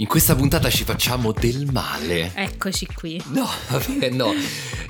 In questa puntata ci facciamo del male. Eccoci qui. No, vabbè, no.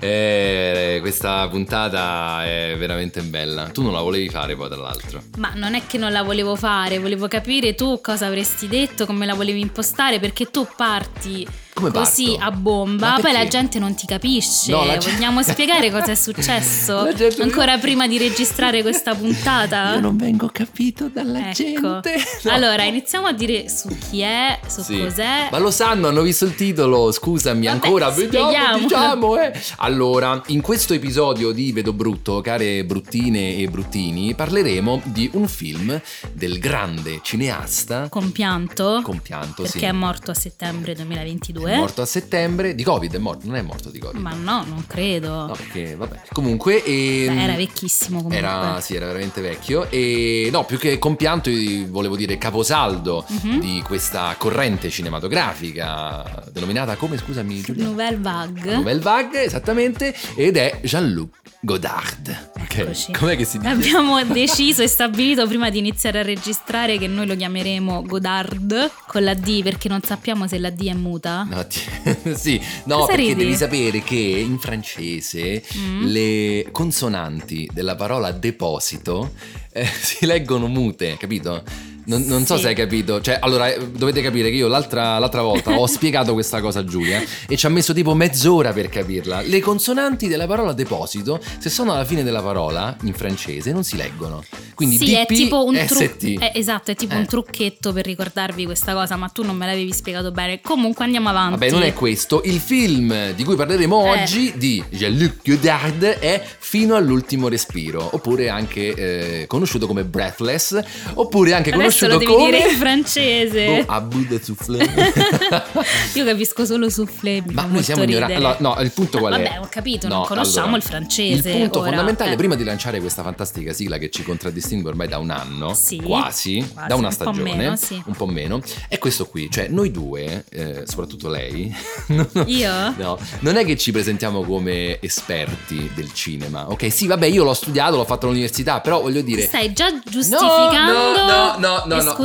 Eh, questa puntata è veramente bella. Tu non la volevi fare poi, tra l'altro. Ma non è che non la volevo fare, volevo capire tu cosa avresti detto, come la volevi impostare, perché tu parti Come così parto? a bomba, poi la gente non ti capisce. No, gente- Vogliamo spiegare cosa è successo? Gente- Ancora prima di registrare questa puntata? Io non vengo capito dalla Ecco. gente. No. Allora, iniziamo a dire su chi è, su Sì. cos'è. Ma lo sanno, hanno visto il titolo, scusami Vabbè, ancora, vediamo, diciamo, eh. Allora, in questo episodio di Vedo Brutto, care bruttine e bruttini, parleremo di un film del grande cineasta Compianto. compianto, perché sì. è morto a settembre 2022. È morto a settembre, di Covid è morto, non è morto di Covid. Ma no, non credo. No, perché vabbè. Comunque ehm, Beh, era vecchissimo comunque. Era, sì, era veramente vecchio e no, più che compianto volevo dire caposaldo Mhm. di questa corrente cinematografica denominata come, scusami Giulia? Nouvelle Vague. Nouvelle Vague, esattamente, ed è Jean-Luc Godard. Ok, com'è che si dice? Abbiamo deciso e stabilito prima di iniziare a registrare che noi lo chiameremo Godard con la D perché non sappiamo se la D è muta. No, ti- sì, no, Cosa perché ridi? devi sapere che in francese Mm. le consonanti della parola deposito eh, si leggono mute, capito? Non, non so Sì. se hai capito, cioè allora eh, dovete capire che io l'altra, l'altra volta ho spiegato questa cosa a Giulia e ci ha messo tipo mezz'ora per capirla. Le consonanti della parola deposito, se sono alla fine della parola in francese, non si leggono. Quindi sì, è tipo un trucchetto. esatto, è tipo Eh. un trucchetto per ricordarvi questa cosa, ma tu non me l'avevi spiegato bene. Comunque andiamo avanti. Vabbè, non è questo. Il film di cui parleremo Eh. oggi di Jean-Luc Godard è Fino all'ultimo respiro, oppure anche eh, conosciuto come Breathless, oppure anche Adesso conosciuto lo devi come dire in francese. Oh, bout de souffle. Io capisco solo soufflé. Ma noi siamo ignoranti. Allora, no, il punto qual è? Vabbè, ho capito, No, non conosciamo allora, il francese. Il punto ora, fondamentale, eh. prima di lanciare questa fantastica sigla che ci contraddistingue ormai da un anno, Sì, quasi, quasi, da una un po' stagione, meno, sì. un po' meno, è questo qui. Cioè, noi due, eh, soprattutto lei, non- Io? No, non è che ci presentiamo come esperti del cinema, ok? Sì, vabbè, io l'ho studiato, l'ho fatto all'università, però voglio dire... Stai già giustificando No, no, no, no, no,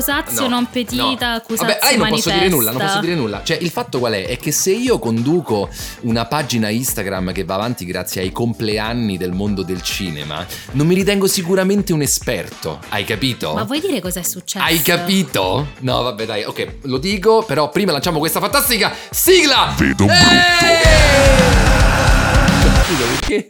no, non petita, no. accusatio Vabbè, io non posso dire nulla, non posso dire nulla. Cioè, il fatto qual è? È che se io conduco una pagina Instagram che va avanti grazie ai compleanni del mondo del cinema, non mi ritengo sicuramente un esperto. Hai capito? Ma vuoi dire cosa è successo? Hai capito? No, vabbè, dai, ok, lo dico, però prima lanciamo questa fantastica sigla! Vedo Scusa, perché?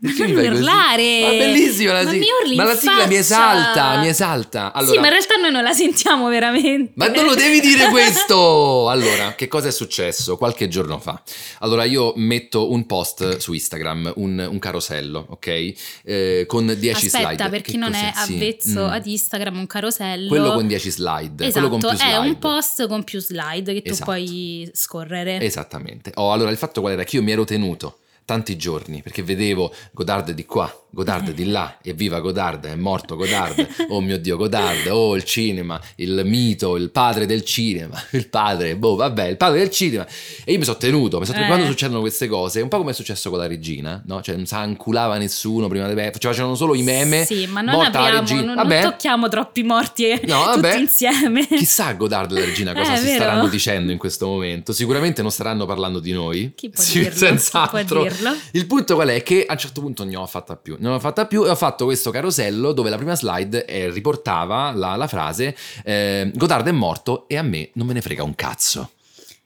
Non mi così? urlare! Ma bellissima la Ma sigla! mi Ma in la sigla mi faccia! esalta, mi esalta. Allora, Sì, ma in realtà noi non la sentiamo veramente. ma non lo devi dire questo! Allora, che cosa è successo qualche giorno fa? Allora, io metto un post su Instagram, un, un carosello, ok? Eh, con 10 slide. Aspetta, per chi non è cos'è? Sì, avvezzo mm. ad Instagram, un carosello. Quello con 10 slide. Esatto, quello con più slide. è un post con più slide che tu Esatto. puoi scorrere. Esattamente. Oh, allora il fatto qual era? Che io mi ero tenuto tanti giorni perché vedevo Godard di qua, Godard di là, evviva Godard, è morto Godard, oh mio Dio Godard, oh il cinema, il mito, il padre del cinema, il padre, boh vabbè, il padre del cinema e io mi sono tenuto, mi sono tenuto Eh. quando succedono queste cose, un po' come è successo con la regina, no? Cioè non si anculava nessuno prima di cioè facevano solo i meme, Sì, ma non morta la apriamo, regina. non, non tocchiamo troppi morti eh, No, vabbè. tutti insieme. Chissà Godard e la regina cosa Eh, si vero? staranno dicendo in questo momento. Sicuramente non staranno parlando di noi. Chi può Sì, dirlo? Senz'altro. Dirlo? Il punto qual è? Che a un certo punto non ne ho fatta più. Non ho fatta più e ho fatto questo carosello dove la prima slide eh, riportava la, la frase eh, Godard è morto e a me non me ne frega un cazzo.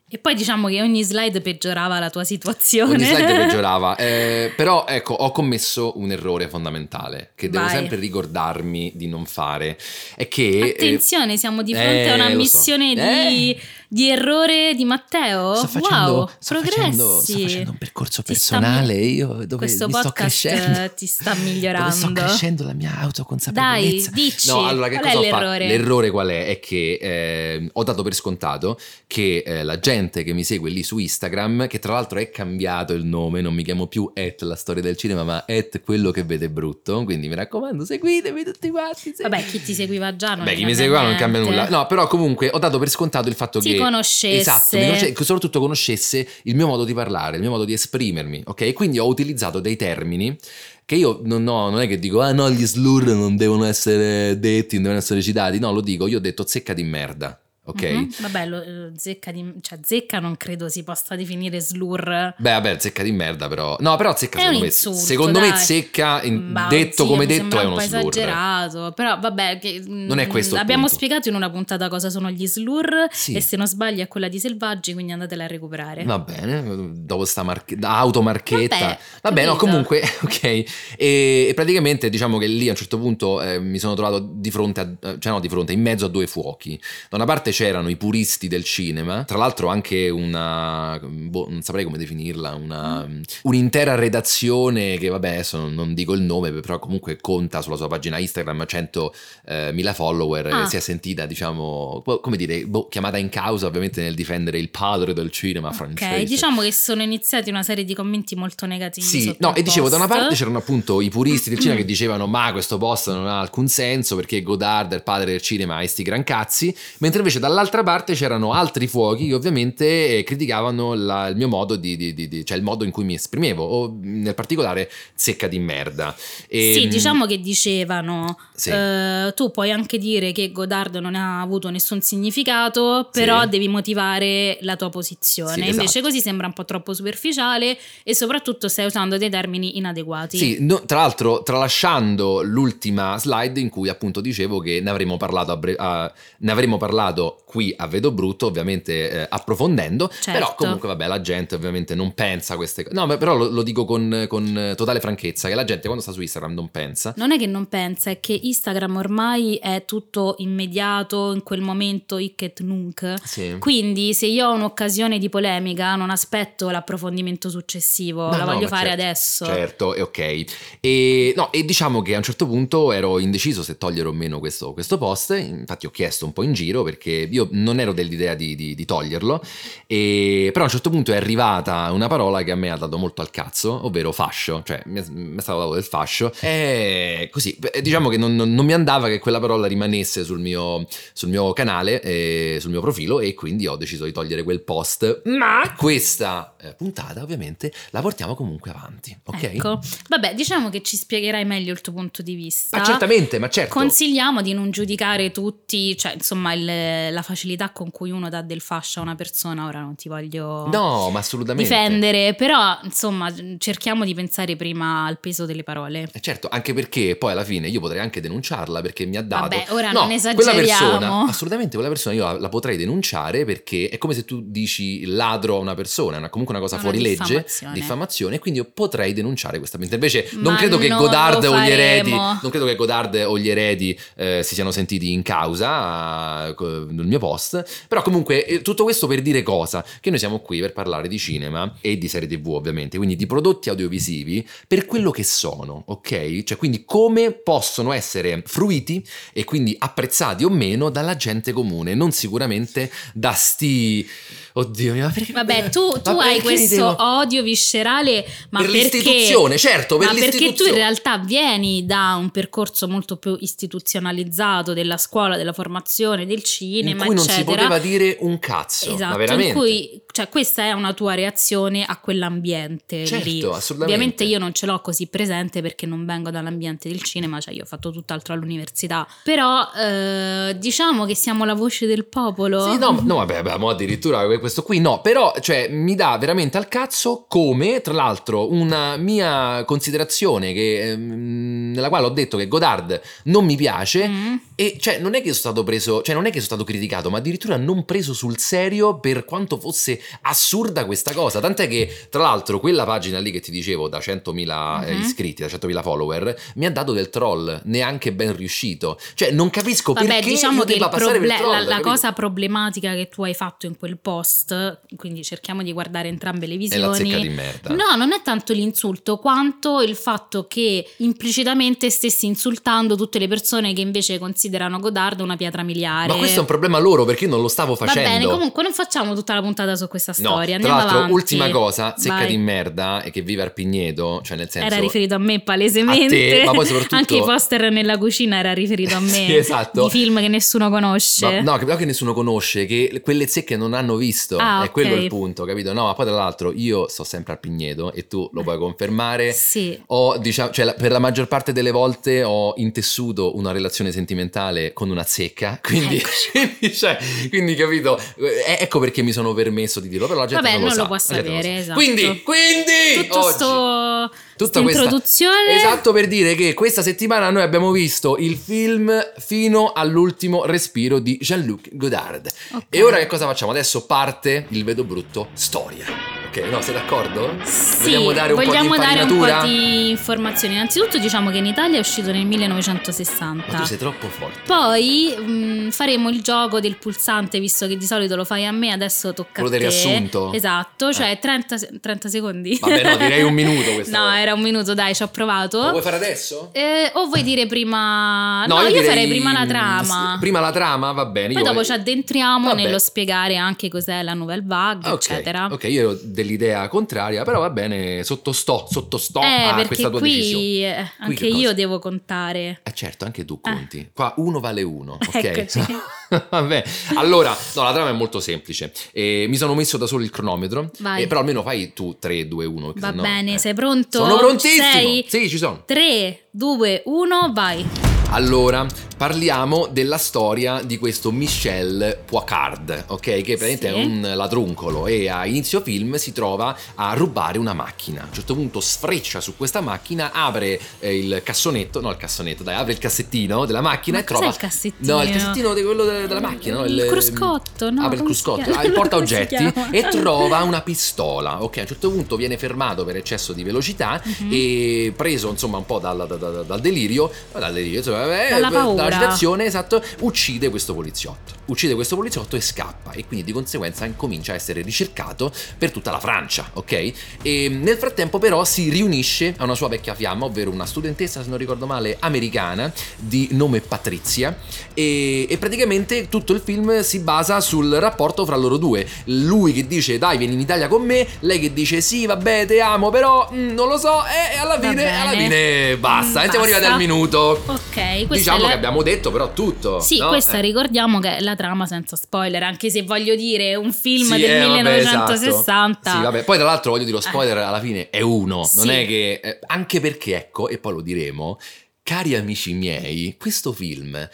E poi diciamo che ogni slide peggiorava la tua situazione. Ogni slide peggiorava. Eh, però ecco, ho commesso un errore fondamentale che devo Vai. sempre ricordarmi di non fare. È che... eh, Attenzione, siamo di fronte eh, a una so. missione di, Eh. Di errore di Matteo? Sto facendo, wow, sto progressi. facendo, sto facendo un percorso Ti personale mi- io dove Questo mi sto podcast crescendo. ti sta Dove sto migliorando. crescendo la mia autoconsapevolezza. Dai, dici, No, allora che cosa ho fatto? l'errore? L'errore qual è? È che eh, ho dato per scontato che eh, la gente che mi segue lì su Instagram, che tra l'altro è cambiato il nome, non mi chiamo più at la storia del cinema, ma at quello che vede brutto. Quindi mi raccomando, seguitemi tutti quanti. se- Vabbè, chi ti seguiva già non Beh, chi cambia mi segue non cambia niente. nulla. No, però comunque ho dato per scontato il fatto Ti che. Conoscesse. Esatto, mi conosce- soprattutto conoscesse il mio modo di parlare, il mio modo di esprimermi, ok? Quindi ho utilizzato dei termini che io non, ho, non è che dico, ah no, gli slur non devono essere detti, non devono essere citati. No, lo dico, io ho detto zecca di merda, ok? Mhm. Vabbè, lo- eh, zecca, di, cioè, zecca non credo si possa definire slur. Beh, vabbè, zecca di merda, però. No, però zecca È secondo un me. insulto, secondo me zecca, in- Ma detto sì, come detto, è un uno po' slur. esagerato, però vabbè, che, Non è questo Abbiamo spiegato in una puntata cosa sono gli slur Sì. e se non sbaglio è quella di Selvaggi, quindi andatela a recuperare. Va bene, dopo sta marche- automarchetta. Vabbè, Vabbè, no, comunque, ok. E, e praticamente diciamo che lì a un certo punto eh, mi sono trovato di fronte, a, cioè no, di fronte, in mezzo a due fuochi. Da una parte c'erano i puristi del cinema, tra l'altro anche una, boh, non saprei come definirla, una, un'intera redazione che vabbè adesso non, dico il nome, però comunque conta sulla sua pagina Instagram 100.000 follower, Ah. eh, si è sentita diciamo, boh, come dire, boh, chiamata in causa ovviamente nel difendere il padre del cinema francese. Ok, diciamo che sono iniziati una serie di commenti molto negativi. Sì, no, e dicevo, da una parte c'erano appunto i puristi del cinema che dicevano ma questo post non ha alcun senso perché Godard è il padre del cinema e sti gran cazzi, mentre invece dall'altra parte c'erano altri fuochi che ovviamente eh, criticavano la- il mio modo di, di- di- di- cioè il modo in cui mi esprimevo, o nel particolare zecca di merda. E, Sì, mh, diciamo che dicevano, Sì. eh, tu puoi anche dire che Godard non ha avuto nessun significato, però Sì. devi motivare la tua posizione. Sì, Invece esatto. così sembra un po' troppo superficiale e soprattutto stai usando dei termini inadeguati. Sì, no, tra l'altro tralasciando l'ultima slide in cui appunto dicevo che ne avremmo parlato, a bre- a- ne avremmo parlato qui a Vedo Brutto, ovviamente eh, approfondendo, Certo. però comunque vabbè la gente ovviamente non pensa a queste cose, no però lo, lo dico con, con totale franchezza, che la gente quando sta su Instagram non pensa. Non è che non pensa, è che Instagram ormai è tutto immediato, in quel momento hic et nunc. Sì. Quindi se io ho un'occasione di polemica non aspetto l'approfondimento successivo, No, la no, voglio fare certo, adesso. Certo, è ok. E, no, e diciamo che a un certo punto ero indeciso se togliere o meno questo, questo post, infatti ho chiesto un po' in giro perché io non ero dell'idea di, di- di toglierlo, e, però a un certo punto è arrivata una parola che a me ha dato molto al cazzo, ovvero fascio, cioè mi è, mi è stato dato del fascio, e così, diciamo che non, non- non mi andava che quella parola rimanesse sul mio, sul mio canale, eh, sul mio profilo e quindi ho deciso di togliere quel post, ma questa eh, puntata ovviamente la portiamo comunque avanti, ok? Ecco. Vabbè, diciamo che ci spiegherai meglio il tuo punto di vista. Ma certamente, ma certo. Consigliamo di non giudicare tutti, cioè insomma il- la facilità con cui uno dà del fascio a una persona, ora non ti voglio No, ma assolutamente. difendere, però insomma cerchiamo di pensare prima al peso delle parole. Eh, Certo, anche perché poi alla fine io potrei anche denunciarla perché mi ha dato. Vabbè, ora no, non Quella esageriamo. persona, assolutamente, quella persona io la, la potrei denunciare perché è come se tu dici ladro a una persona, è una- comunque una cosa Una fuori legge, diffamazione. diffamazione, e quindi io potrei denunciare questa mentre Invece non Ma credo che non Godard o gli eredi, non credo che Godard o gli eredi eh, si siano sentiti in causa eh, nel mio post. Però comunque eh, tutto questo per dire cosa? Che noi siamo qui per parlare di cinema e di serie tv ovviamente, quindi di prodotti audiovisivi per quello che sono, ok? Cioè quindi come possono essere fruiti e quindi apprezzati o meno dalla gente comune, non sicuramente da sti... Oddio ma perché... Vabbè, tu, tu ma hai questo devo- odio viscerale, ma Per perché, l'istituzione, certo, per ma perché tu in realtà vieni da un percorso molto più istituzionalizzato della scuola, della formazione, del in cinema, cui non si eccetera. poteva dire un cazzo, ma Esatto, veramente. in cui cioè, questa è una tua reazione a quell'ambiente Certo, lì. assolutamente. Ovviamente io non ce l'ho così presente perché non vengo dall'ambiente del cinema, cioè io ho fatto tutt'altro all'università. Però eh, diciamo che siamo la voce del popolo. Sì, no, no, vabbè, vabbè, addirittura questo qui no, però, cioè, mi dà veramente al cazzo come, tra l'altro, una mia considerazione che, ehm, nella quale ho detto che Godard non mi piace Mm. e, cioè, non è che sono stato preso, cioè, non è che sono stato criticato, ma addirittura non preso sul serio per quanto fosse assurda questa cosa. Tant'è che, tra l'altro, quella pagina lì che ti dicevo da 100.000 eh, Mhm. iscritti, da 100.000 follower, mi ha dato del troll, neanche ben riuscito. Cioè, non capisco Vabbè, perché diciamo io che proble- troll. la, la cosa problematica che tu hai fatto in quel post, quindi cerchiamo di guardare entrambe le è la zecca visioni. di merda. No, non è tanto l'insulto quanto il fatto che implicitamente stessi insultando tutte le persone che invece considerano Godard una pietra miliare. Ma questo è un problema loro perché io non lo stavo Va facendo. bene, comunque non facciamo tutta la puntata su questa No, storia. tra Andiamo l'altro, avanti. ultima cosa, secca Vai. di merda e che vive Arpigneto, cioè nel senso... Era riferito a me palesemente. A te, ma poi soprattutto- Anche i poster nella cucina era riferito a me. Sì, esatto. Di film che nessuno conosce. Ma- no, che però che nessuno conosce, che quelle zecche non hanno visto. Ah, è quello ok. il punto, capito? No, ma poi tra l'altro io sto sempre al Pigneto e tu lo puoi confermare. Sì. Ho, diciamo, cioè, per la maggior parte delle volte ho intessuto una relazione sentimentale con una zecca, quindi, quindi, cioè, quindi, capito? Eh, ecco perché mi sono permesso di dirlo, però la gente Vabbè, non lo non sa. lo può lo sapere, sa. esatto. Quindi, quindi, Tutto oggi, sto tutta sta questa introduzione. Esatto per dire che questa settimana noi abbiamo visto il film fino all'ultimo respiro di Jean-Luc Godard. Ok. E ora che cosa facciamo? Adesso parte il vedo brutto storia. Ok, no, sei d'accordo? Sì, vogliamo dare un vogliamo po' di dare un po' di informazioni. Innanzitutto diciamo che in Italia è uscito nel 1960. Ma tu sei troppo forte. Poi mh, faremo il gioco del pulsante, visto che di solito lo fai a me, adesso tocca Quello a del te. riassunto? Esatto, cioè 30, se- 30 secondi. Vabbè, no, direi un minuto questa no, volta. era un minuto, dai, ci ho provato. Lo vuoi fare adesso? Eh, o vuoi dire prima... No, io, direi- farei prima la trama. Prima la trama, va bene. Poi io- dopo ci addentriamo Vabbè. nello spiegare anche cos'è la nouvelle vague, Ah, Ok, eccetera. ok, io ero dell'idea contraria, però va bene, sottostò, sottostò eh, a questa tua qui decisione. eh, Qui anche che io devo contare. Eh certo, anche tu conti. Qua uno vale uno, ok? Eccoci. Vabbè, allora, no, la trama è molto semplice. Eh, mi sono messo da solo il cronometro, eh, però almeno fai tu 3, 2, 1. Va bene, sei pronto? Sono prontissimo! Sei? Sì, ci sono. 3, 2, 1, vai. Allora, parliamo della storia di questo Michel Poicard, ok? Che praticamente Sì. è un ladruncolo e a inizio film si trova a rubare una macchina. A un certo punto sfreccia su questa macchina, apre eh, il cassonetto, no il cassonetto, dai, apre il cassettino della macchina Ma e trova... il cassettino? No, il cassettino di quello de- della macchina, no? Il cruscotto, no? Apre il cruscotto, ah, il porta Come si oggetti chiama? e trova una pistola, ok? A un certo punto viene fermato per eccesso di velocità Mhm. e preso insomma un po' dal, dal- dal- dal delirio, dal delirio, insomma, eh, Dalla paura. dall'agitazione, esatto, uccide questo poliziotto. Uccide questo poliziotto e scappa e quindi di conseguenza incomincia a essere ricercato per tutta la Francia, ok? E nel frattempo però si riunisce a una sua vecchia fiamma, ovvero una studentessa, se non ricordo male, americana di nome Patrizia e, e praticamente tutto il film si basa sul rapporto fra loro due. Lui che dice dai vieni in Italia con me, lei che dice sì vabbè te amo però mm, non lo so e, e alla fine, alla fine basta, Mm, e siamo arrivati basta. al minuto. Ok, questa Diciamo la... che abbiamo detto però tutto. Sì, no? questa Eh. ricordiamo che è la trama senza spoiler, anche se voglio dire un film Sì, del eh, vabbè, 1960. esatto. Sì, vabbè. Poi tra l'altro voglio dire lo spoiler alla fine è uno, non Sì. è che eh, anche perché ecco, e poi lo diremo, cari amici miei, questo film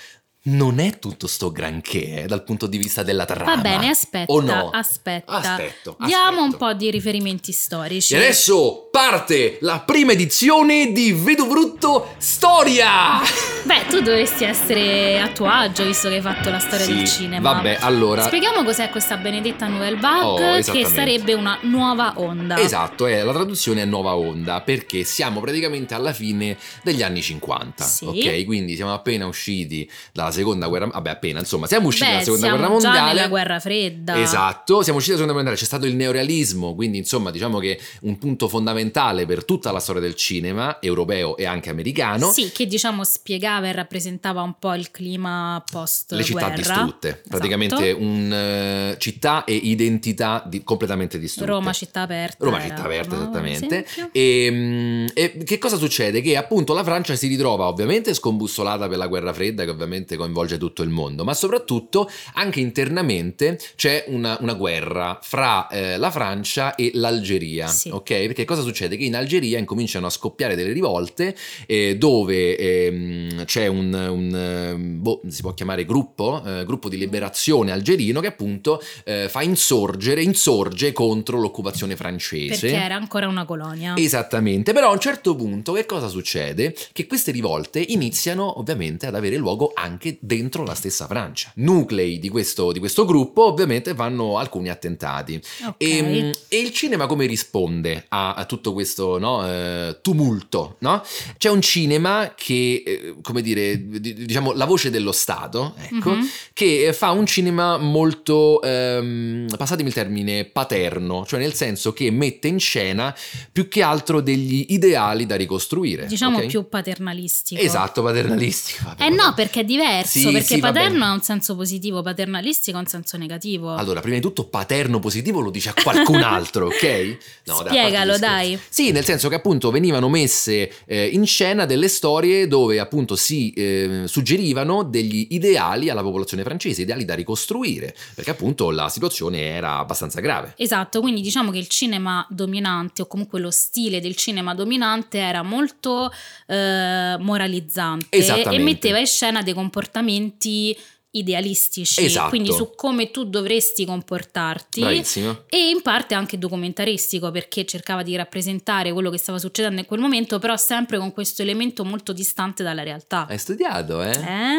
non è tutto sto granché eh, dal punto di vista della trama. Va bene, aspetta, O no? aspetta. Aspetto, Diamo un aspetto. po' di riferimenti storici. E adesso parte la prima edizione di Vedo Brutto Storia! Beh, tu dovresti essere a tuo agio visto che hai fatto la storia Sì, del cinema. Vabbè, allora... Spieghiamo cos'è questa benedetta Nouvelle Vague, Oh, che sarebbe una nuova onda. Esatto, è, la traduzione è nuova onda perché siamo praticamente alla fine degli anni 50, Sì. ok? Quindi siamo appena usciti dalla seconda guerra, vabbè appena insomma, siamo usciti Beh, dalla seconda guerra già mondiale. nella guerra fredda. Esatto, siamo usciti dalla seconda guerra mondiale, c'è stato il neorealismo, quindi insomma diciamo che un punto fondamentale per tutta la storia del cinema, europeo e anche americano. Sì, che diciamo spiegava e rappresentava un po' il clima post Le città distrutte, praticamente Esatto. un, eh, città e identità di- completamente distrutte. Roma città aperta. Roma città aperta, no? esattamente. E, mm, e che cosa succede? Che appunto la Francia si ritrova ovviamente scombussolata per la guerra fredda, che ovviamente coinvolge tutto il mondo, ma soprattutto anche internamente c'è una, una guerra fra eh, la Francia e l'Algeria. Sì. Ok? Perché cosa succede? Che in Algeria incominciano a scoppiare delle rivolte eh, dove ehm, c'è un, un, boh, si può chiamare gruppo, eh, gruppo di liberazione algerino che appunto eh, fa insorgere, insorge contro l'occupazione francese. Perché era ancora una colonia. Esattamente, però a un certo punto che cosa succede? Che queste rivolte iniziano ovviamente ad avere luogo anche anche dentro la stessa Francia. Nuclei di questo, di questo gruppo ovviamente fanno alcuni attentati. Ok. E, e il cinema come risponde a, a tutto questo no, eh, tumulto? No? C'è un cinema che, eh, come dire, di- diciamo la voce dello Stato, ecco, Mhm. che fa un cinema molto, ehm, passatemi il termine, paterno, cioè nel senso che mette in scena più che altro degli ideali da ricostruire. Diciamo ok? più paternalistico. Esatto, paternalistico. vabbè, Eh no, perché è diverso, Sì, perché sì, paterno ha un senso positivo, paternalistico ha un senso negativo. Allora, prima di tutto, paterno positivo lo dice a qualcun altro, ok? No, Spiegalo, dai. Sì, nel senso che appunto venivano messe eh, in scena delle storie dove appunto si eh, suggerivano degli ideali alla popolazione francese, ideali da ricostruire, perché appunto la situazione era abbastanza grave. Esatto, quindi diciamo che il cinema dominante o comunque lo stile del cinema dominante era molto eh, moralizzante e metteva in scena dei comportamenti comportamenti idealistici, Esatto. quindi su come tu dovresti comportarti. Bravissimo. E in parte anche documentaristico perché cercava di rappresentare quello che stava succedendo in quel momento, però sempre con questo elemento molto distante dalla realtà. Hai studiato, eh?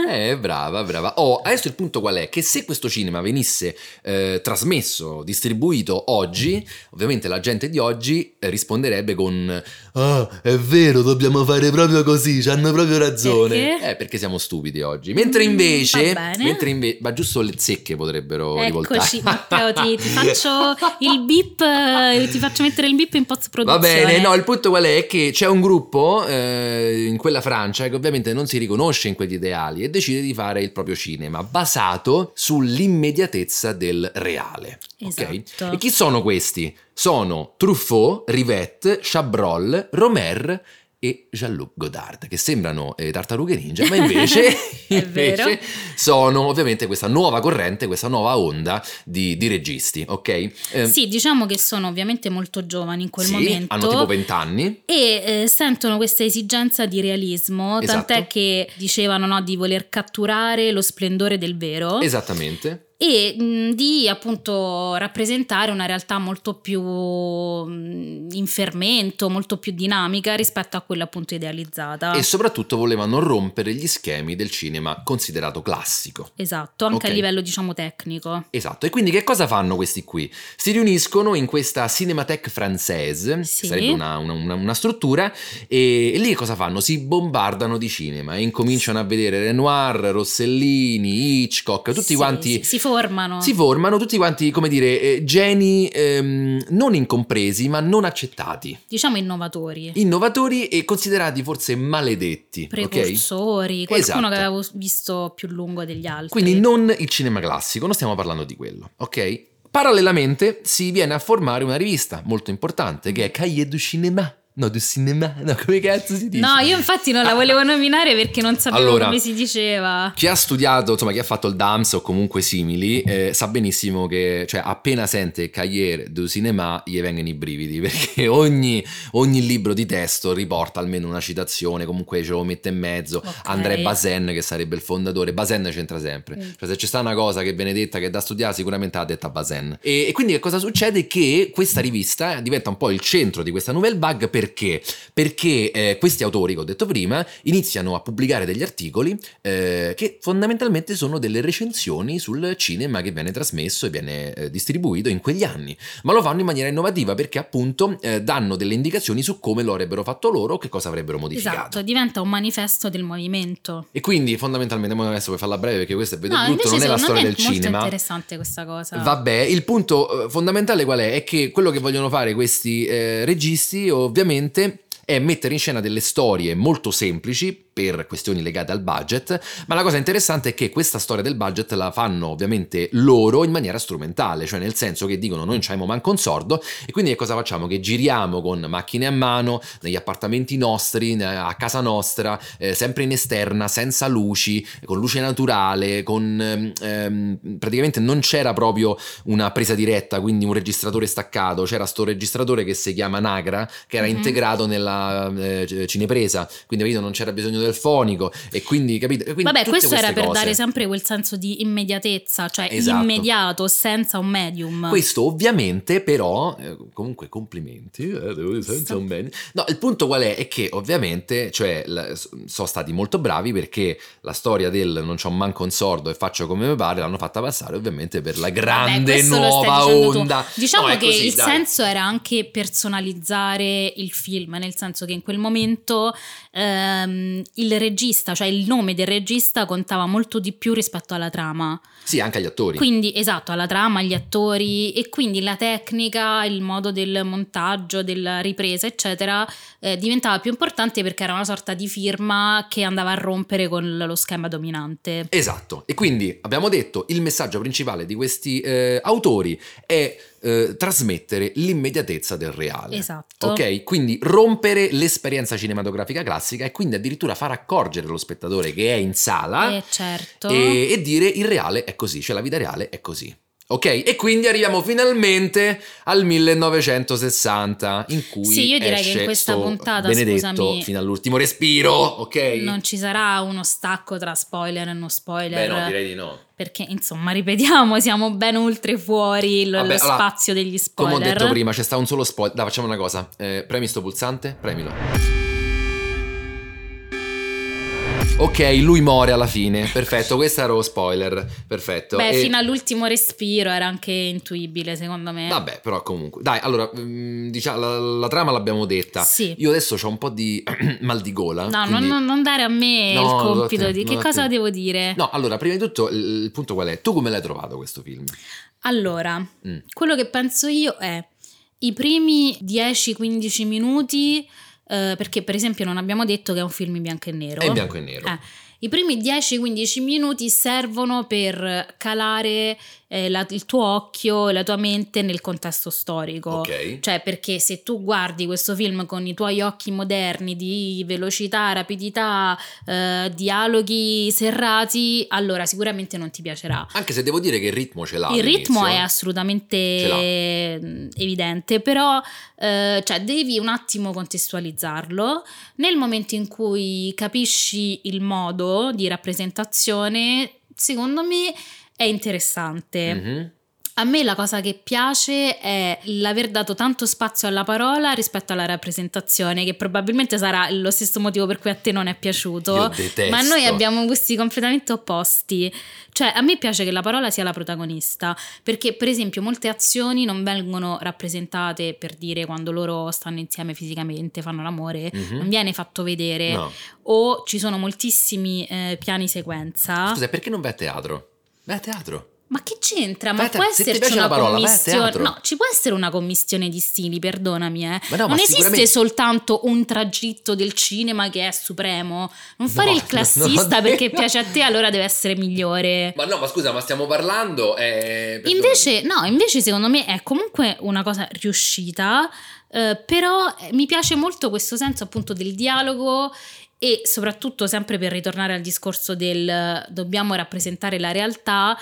Eh? Eh, brava, brava. Oh, adesso il punto qual è? Che se questo cinema venisse eh, trasmesso, distribuito oggi, ovviamente la gente di oggi eh, risponderebbe con Ah, è vero, dobbiamo fare proprio così, c'hanno proprio ragione. Perché? Eh, perché siamo stupidi oggi. Mentre Mm, invece, bene. Mentre inve- ma giusto le zecche potrebbero Eccoci, rivoltare. Matteo, ti, ti faccio il bip, eh, ti faccio mettere il bip in post Va produzione. bene, no, il punto qual è? Che c'è un gruppo eh, in quella Francia che ovviamente non si riconosce in quegli ideali e decide di fare il proprio cinema basato sull'immediatezza del reale. Esatto. E chi sono questi? Sono Truffaut, Rivette, Chabrol, Romer e Jean-Luc Godard, che sembrano eh, tartarughe ninja, ma invece, invece sono ovviamente questa nuova corrente, questa nuova onda di, di registi, ok? Eh, Sì, diciamo che sono ovviamente molto giovani in quel sì, momento. hanno tipo 20 anni. e eh, sentono questa esigenza di realismo, Esatto. tant'è che dicevano no, di voler catturare lo splendore del vero Esattamente. E mh, di appunto rappresentare una realtà molto più mh, in fermento, molto più dinamica rispetto a quella appunto idealizzata. E soprattutto volevano rompere gli schemi del cinema considerato classico. Esatto, anche Ok. a livello diciamo tecnico. Esatto, e quindi che cosa fanno questi qui? Si riuniscono in questa Cinémathèque Française, Sì. che sarebbe una, una- una- struttura, e, e lì cosa fanno? Si bombardano di cinema e incominciano a vedere Renoir, Rossellini, Hitchcock, tutti Sì, quanti... si, si formano. Si formano tutti quanti, come dire, eh, geni ehm, non incompresi ma non accettati, diciamo innovatori. innovatori e considerati forse maledetti. precursori, qualcuno Esatto. che avevo visto più lungo degli altri. Quindi non il cinema classico, non stiamo parlando di quello, ok? Parallelamente si viene a formare una rivista molto importante che è Cahiers du Cinéma. No, du cinéma, no, come cazzo si dice? No, io infatti non la volevo nominare perché non sapevo Allora, come si diceva. Chi ha studiato, insomma, chi ha fatto il DAMS o comunque simili, eh, sa benissimo che, cioè, appena sente Cahiers du Cinéma, gli vengono i brividi, perché ogni, ogni libro di testo riporta almeno una citazione, comunque ce lo mette in mezzo. Ok. André Bazin, che sarebbe il fondatore, Bazin c'entra sempre. Mm. Cioè, se c'è sta una cosa che benedetta, che è da studiare, sicuramente l'ha detta Bazin. E, e quindi che cosa succede? Che questa rivista diventa un po' il centro di questa nouvelle bug perché? Perché eh, questi autori che ho detto prima iniziano a pubblicare degli articoli eh, che fondamentalmente sono delle recensioni sul cinema che viene trasmesso e viene eh, distribuito in quegli anni, ma lo fanno in maniera innovativa perché appunto eh, danno delle indicazioni su come lo avrebbero fatto loro che cosa avrebbero modificato. Esatto, diventa un manifesto del movimento. E quindi fondamentalmente, adesso per farla breve perché questo è vedo No, invece non è la storia del è molto cinema. interessante questa cosa. Vabbè, il punto eh, fondamentale qual è? È che quello che vogliono fare questi eh, registi ovviamente ovviamente è mettere in scena delle storie molto semplici per questioni legate al budget, ma la cosa interessante è che questa storia del budget la fanno ovviamente loro in maniera strumentale, cioè nel senso che dicono noi non c'abbiamo manco un sordo e quindi che cosa facciamo? Che giriamo con macchine a mano negli appartamenti nostri, a casa nostra, eh, sempre in esterna, senza luci, con luce naturale, con ehm, ehm, praticamente non c'era proprio una presa diretta, quindi un registratore staccato, c'era sto registratore che si chiama Nagra, che era Mhm. integrato nella eh, cinepresa, quindi capito, non c'era bisogno del fonico e quindi capite? Quindi Vabbè, questo era per cose. dare sempre quel senso di immediatezza, cioè Esatto. immediato, senza un medium. Questo ovviamente però, eh, comunque complimenti, eh, devo dire senza un bene. No, il punto qual è? È che ovviamente, cioè, la- sono stati molto bravi perché la storia del non c'ho manco un sordo e faccio come mi pare l'hanno fatta passare ovviamente per la grande stai nuova dicendo tu. onda. Diciamo No, che così, il dai. senso era anche personalizzare il film, nel senso che in quel momento ehm, il regista, cioè il nome del regista contava molto di più rispetto alla trama. Sì, anche agli attori. Quindi, esatto, alla trama, agli attori e quindi la tecnica, il modo del montaggio, della ripresa, eccetera, eh, diventava più importante perché era una sorta di firma che andava a rompere con lo schema dominante. Esatto, e quindi abbiamo detto il messaggio principale di questi eh, autori è eh, trasmettere l'immediatezza del reale. Esatto. Ok, quindi rompere l'esperienza cinematografica classica e quindi addirittura far accorgere lo spettatore che è in sala Eh, certo. e, e dire il reale è così, cioè la vita reale è così. Ok, e quindi arriviamo finalmente al 1960 in cui Sì, io direi che in questa puntata, benedetto scusami, fino all'ultimo respiro, ok? Non ci sarà uno stacco tra spoiler e non spoiler. Beh no, direi di no. Perché, insomma, ripetiamo, siamo ben oltre fuori il- Vabbè, lo allora, spazio degli spoiler. Come ho detto prima, c'è sta un solo spoiler. Dai, facciamo una cosa. Eh, premi sto pulsante, premilo. Ok, lui muore alla fine. Perfetto, questo era lo spoiler. Perfetto. Beh, E- fino all'ultimo respiro era anche intuibile, secondo me. Vabbè, però comunque. Dai, allora, diciamo, la, la trama l'abbiamo detta. Sì. Io adesso ho un po' di mal di gola. No, quindi- non, non dare a me No, il compito te, di che cosa devo dire. No, allora, prima di tutto, il, il punto qual è? Tu come l'hai trovato questo film? Allora, Mm. quello che penso io è i primi 10-15 minuti, eh, perché per esempio non abbiamo detto che è un film in bianco e nero. È in bianco e nero. Eh, I primi 10-15 minuti servono per calare eh, la- il tuo occhio e la tua mente nel contesto storico. Ok. Cioè, perché se tu guardi questo film con i tuoi occhi moderni di velocità, rapidità, eh, dialoghi serrati, allora sicuramente non ti piacerà. Anche se devo dire che il ritmo ce l'ha. Il ritmo è assolutamente evidente, però eh, cioè, devi un attimo contestualizzarlo. Nel momento in cui capisci il modo di rappresentazione, secondo me è interessante. Mhm. A me la cosa che piace è l'aver dato tanto spazio alla parola rispetto alla rappresentazione, che probabilmente sarà lo stesso motivo per cui a te non è piaciuto. Ma noi abbiamo gusti completamente opposti. Cioè, a me piace che la parola sia la protagonista, perché per esempio molte azioni non vengono rappresentate per dire quando loro stanno insieme fisicamente, fanno l'amore, Mhm. non viene fatto vedere. No. O ci sono moltissimi eh, piani sequenza. Scusa, perché non vai a teatro? A teatro. Ma che c'entra? Ma a te- può esserci una la parola, commissione? No, ci può essere una commissione di stili, perdonami, eh. Ma no, ma non esiste sicuramente- soltanto un tragitto del cinema che è supremo. Non fare No, il classista perché detto- piace a te, allora deve essere migliore. Ma no, ma scusa, ma stiamo parlando. eh. Invece, no, invece secondo me è comunque una cosa riuscita, eh, però eh, mi piace molto questo senso appunto del dialogo e soprattutto sempre per ritornare al discorso del dobbiamo rappresentare la realtà.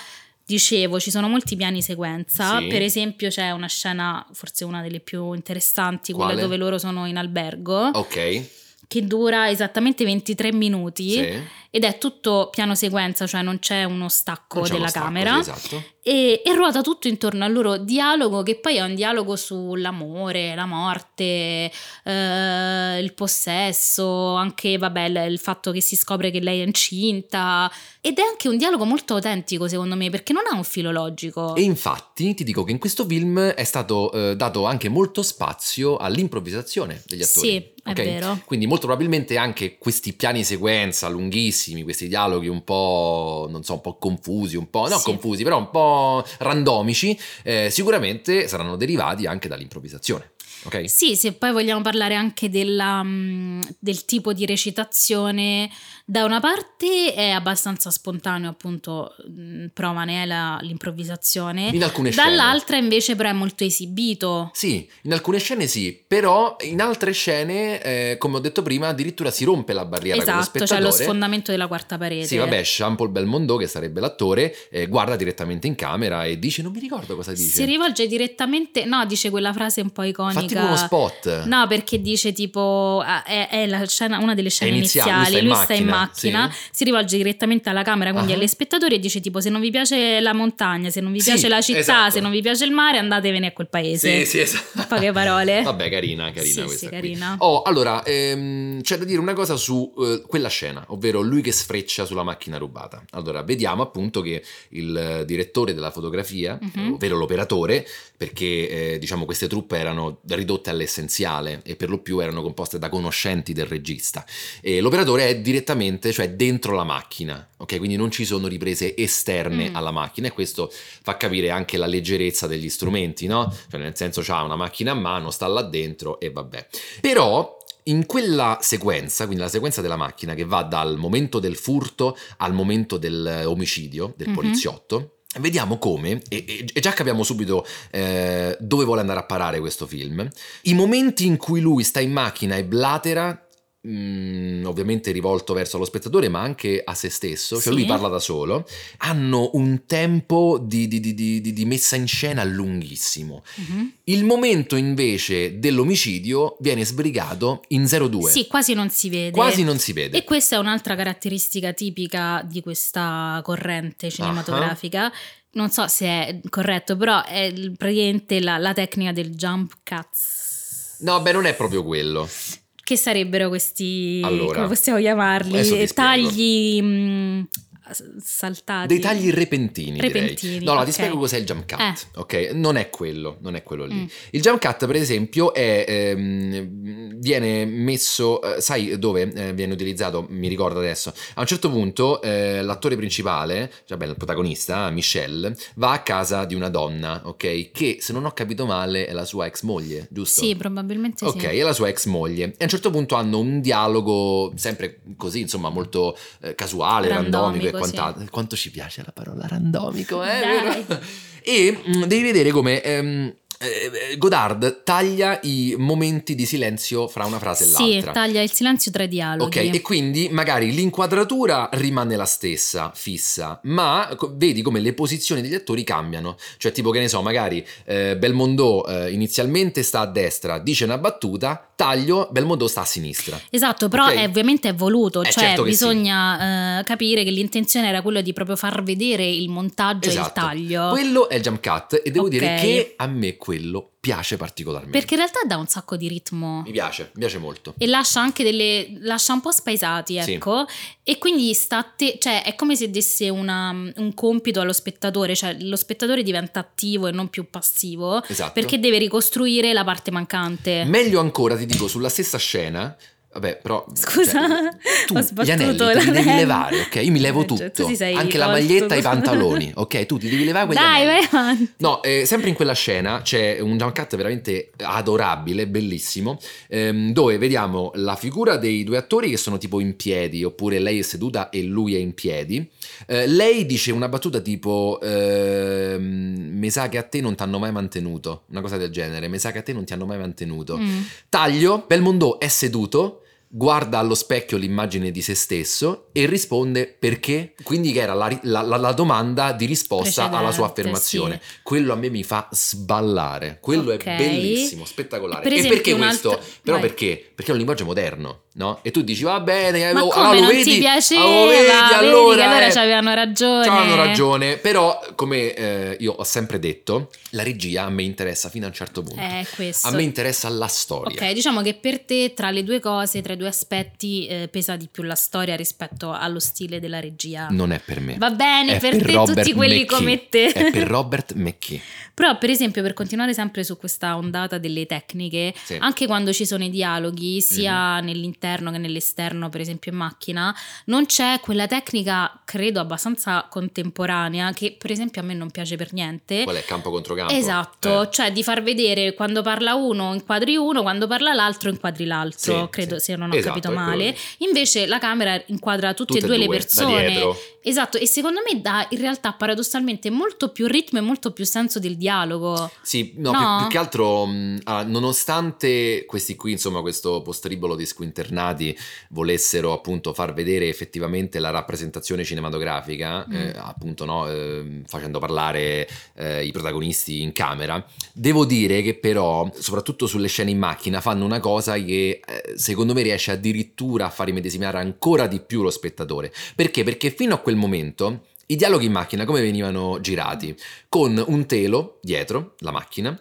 Dicevo, ci sono molti piani sequenza, Sì. per esempio c'è una scena, forse una delle più interessanti, quella Quale? dove loro sono in albergo, Ok. che dura esattamente 23 minuti Sì. Ed è tutto piano sequenza, cioè non c'è uno stacco c'è uno della stacco, camera sì, esatto. e, e ruota tutto intorno al loro dialogo, che poi è un dialogo sull'amore, la morte, eh, il possesso, anche vabbè, il, fatto che si scopre che lei è incinta. Ed è anche un dialogo molto autentico, secondo me, perché non ha un filo logico. E infatti ti dico che in questo film è stato eh, dato anche molto spazio all'improvvisazione degli attori. Sì, è ok? vero. Quindi molto probabilmente anche questi piani sequenza lunghissimi, questi dialoghi un po', non so, un po' confusi, un po', no Sì. confusi, però un po' randomici, eh, sicuramente saranno derivati anche dall'improvvisazione. Ok? Sì, se poi vogliamo parlare anche della, mm, del tipo di recitazione, da una parte è abbastanza spontaneo, appunto, mm, prova ne è la- l'improvvisazione, In alcune scene. dall'altra invece però è molto esibito. Sì, in alcune scene sì, però in altre scene, eh, come ho detto prima, addirittura si rompe la barriera con lo Esatto, cioè spettatore. lo sfondamento della quarta parete. Sì, vabbè, Jean-Paul Belmondo, che sarebbe l'attore, eh, guarda direttamente in camera e dice: Non mi ricordo cosa dice. Si rivolge direttamente, no, dice quella frase un po' iconica tipo uno spot. No, perché dice tipo ah, è, è la scena, una delle scene iniziale, iniziali, lui lui sta in in macchina, macchina, si rivolge direttamente alla camera, quindi Ah. agli spettatori e dice tipo se non vi piace la montagna, se non vi Sì, piace la città, esatto. se non vi piace il mare, andatevene a quel paese. Sì, sì, esatto. Poche parole. Vabbè, carina, carina Sì, questa sì, carina. Oh, allora, ehm, c'è da dire una cosa su eh, quella scena, ovvero lui che sfreccia sulla macchina rubata. Allora, vediamo appunto che il direttore della fotografia, Mhm. ovvero l'operatore, perché eh, diciamo queste truppe erano ridotte all'essenziale e per lo più erano composte da conoscenti del regista. E l'operatore è direttamente, cioè dentro la macchina, ok? Quindi non ci sono riprese esterne Mm. alla macchina e questo fa capire anche la leggerezza degli strumenti, no? Cioè nel senso c'ha una macchina a mano, sta là dentro e vabbè. Però in quella sequenza, quindi la sequenza della macchina che va dal momento del furto al momento dell'omicidio del Mhm. poliziotto, Vediamo come, e, e- e già capiamo subito eh, dove vuole andare a parare questo film, i momenti in cui lui sta in macchina e blatera, mm, ovviamente rivolto verso lo spettatore, ma anche a se stesso, cioè Sì. lui parla da solo, hanno un tempo di, di- di- di- messa in scena lunghissimo. Mhm. Il momento invece dell'omicidio viene sbrigato in 02. Sì, quasi non si vede. Quasi non si vede. E questa è un'altra caratteristica tipica di questa corrente cinematografica. Non so se è corretto, però è praticamente la, la tecnica del jump cuts. No, beh, non è proprio quello. Che sarebbero questi, Allora, come possiamo chiamarli? Tagli mh, saltati. Dei tagli repentini, Repentini, direi. No, no, ok. ti spiego cos'è il jump cut. Eh. Ok, non è quello, non è quello lì. Mm. Il jump cut, per esempio, è, ehm, viene messo, eh, sai dove eh, viene utilizzato? Mi ricordo adesso. A un certo punto, eh, l'attore principale, cioè beh, il protagonista, Michelle, va a casa di una donna, ok? Che se non ho capito male è la sua ex moglie, giusto? Sì, probabilmente Ok, sì. è la sua ex moglie. E a un certo punto hanno un dialogo sempre così, insomma, molto eh, casuale, randomico, e Randomico, quant'altro. Quanto ci piace la parola randomico, eh? E mm, devi vedere come ehm, eh, Godard taglia i momenti di silenzio fra una frase e Sì, l'altra. taglia il silenzio tra i dialoghi. Ok, e quindi magari l'inquadratura rimane la stessa, fissa, ma vedi come le posizioni degli attori cambiano. Cioè, tipo, che ne so, magari eh, Belmondo eh, inizialmente sta a destra, dice una battuta, taglio, Belmondo sta a sinistra. Esatto, però Ok. è, ovviamente è voluto, Eh, cioè certo sì. bisogna eh, capire che l'intenzione era quella di proprio far vedere il montaggio e il Esatto. taglio. Quello è il jump cut e devo Ok. dire che a me quello piace particolarmente. Perché in realtà dà un sacco di ritmo. Mi piace, mi piace molto. E lascia anche delle. lascia un po' spaesati, Sì. ecco. E quindi sta te. cioè è come se desse una- un compito allo spettatore, cioè lo spettatore diventa attivo e non più passivo. Esatto. Perché deve ricostruire la parte mancante. Meglio ancora, ti dico, sulla stessa scena. Vabbè, però. Scusa, cioè, tu, ho gli sbattuto anelli te li devi levare, ok? Io mi levo Eh, cioè, tutto. tu ti sei Anche la tolto maglietta e i pantaloni, ok? Tu ti devi levare quegli Dai, anelli. vai avanti. No, eh, sempre in quella scena c'è un cut veramente adorabile, bellissimo, ehm, dove vediamo la figura dei due attori che sono tipo in piedi, oppure lei è seduta e lui è in piedi. Eh, lei dice una battuta tipo: ehm, Mi sa che a te non ti hanno mai mantenuto, una cosa del genere. Mi sa che a te non ti hanno mai mantenuto. Mm. Taglio, Belmondo è seduto, guarda allo specchio l'immagine di se stesso e risponde perché. Quindi che era la, la- la- domanda di risposta alla sua affermazione. Quello a me mi fa sballare, quello Ok. è bellissimo, spettacolare. Per e perché questo? Però vai. perché? Perché è un linguaggio moderno, no? E tu dici va bene, Ma oh, come ah, lo non vedi? ti piaceva? Lo vedi, allora, allora eh. c'avevano ragione. C'hanno ragione, però come eh, io ho sempre detto, la regia a me interessa fino a un certo punto. Questo. A me interessa la storia. Ok, diciamo che per te tra le due cose, tra i due aspetti, eh, pesa di più la storia rispetto allo stile della regia. Non è per me. Va bene, È per, te Robert tutti quelli McKee. come te. È per Robert McKee. Però, per esempio, per continuare sempre su questa ondata delle tecniche, Sì. anche quando ci sono i dialoghi, sia nell'interno che nell'esterno, per esempio in macchina, non c'è quella tecnica, credo, abbastanza contemporanea, che per esempio a me non piace per niente. Qual è campo contro campo? Esatto, Eh. cioè di far vedere quando parla uno inquadri uno, quando parla l'altro inquadri l'altro, Sì, credo sì. se non ho Esatto, capito male. Invece la camera inquadra tutte, Tutte e due le da persone. Esatto, e secondo me dà in realtà paradossalmente molto più ritmo e molto più senso del dialogo. Sì, no, No? Più, più che altro, mh, ah, nonostante questi qui, insomma, questo postribolo di squinternati volessero appunto far vedere effettivamente la rappresentazione cinematografica, Mm. eh, appunto, no, ehm, facendo parlare eh, i protagonisti in camera, devo dire che però, soprattutto sulle scene in macchina, fanno una cosa che eh, secondo me riesce addirittura a far immedesimare ancora di più lo spettatore. Perché? Perché fino a quel momento i dialoghi in macchina come venivano girati? Con un telo dietro la macchina,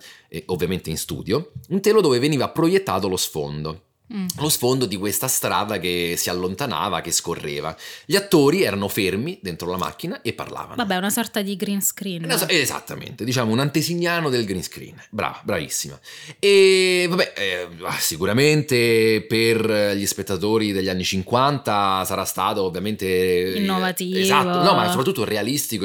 ovviamente in studio, un telo dove veniva proiettato lo sfondo. Mm. Lo sfondo di questa strada che si allontanava, che scorreva. Gli attori erano fermi dentro la macchina e parlavano. Vabbè, una sorta di green screen. Es- Esattamente, diciamo un antesignano del green screen. Brava, bravissima. E vabbè, eh, sicuramente per gli spettatori degli anni 50 sarà stato ovviamente eh, Innovativo. Esatto, no, ma soprattutto realistico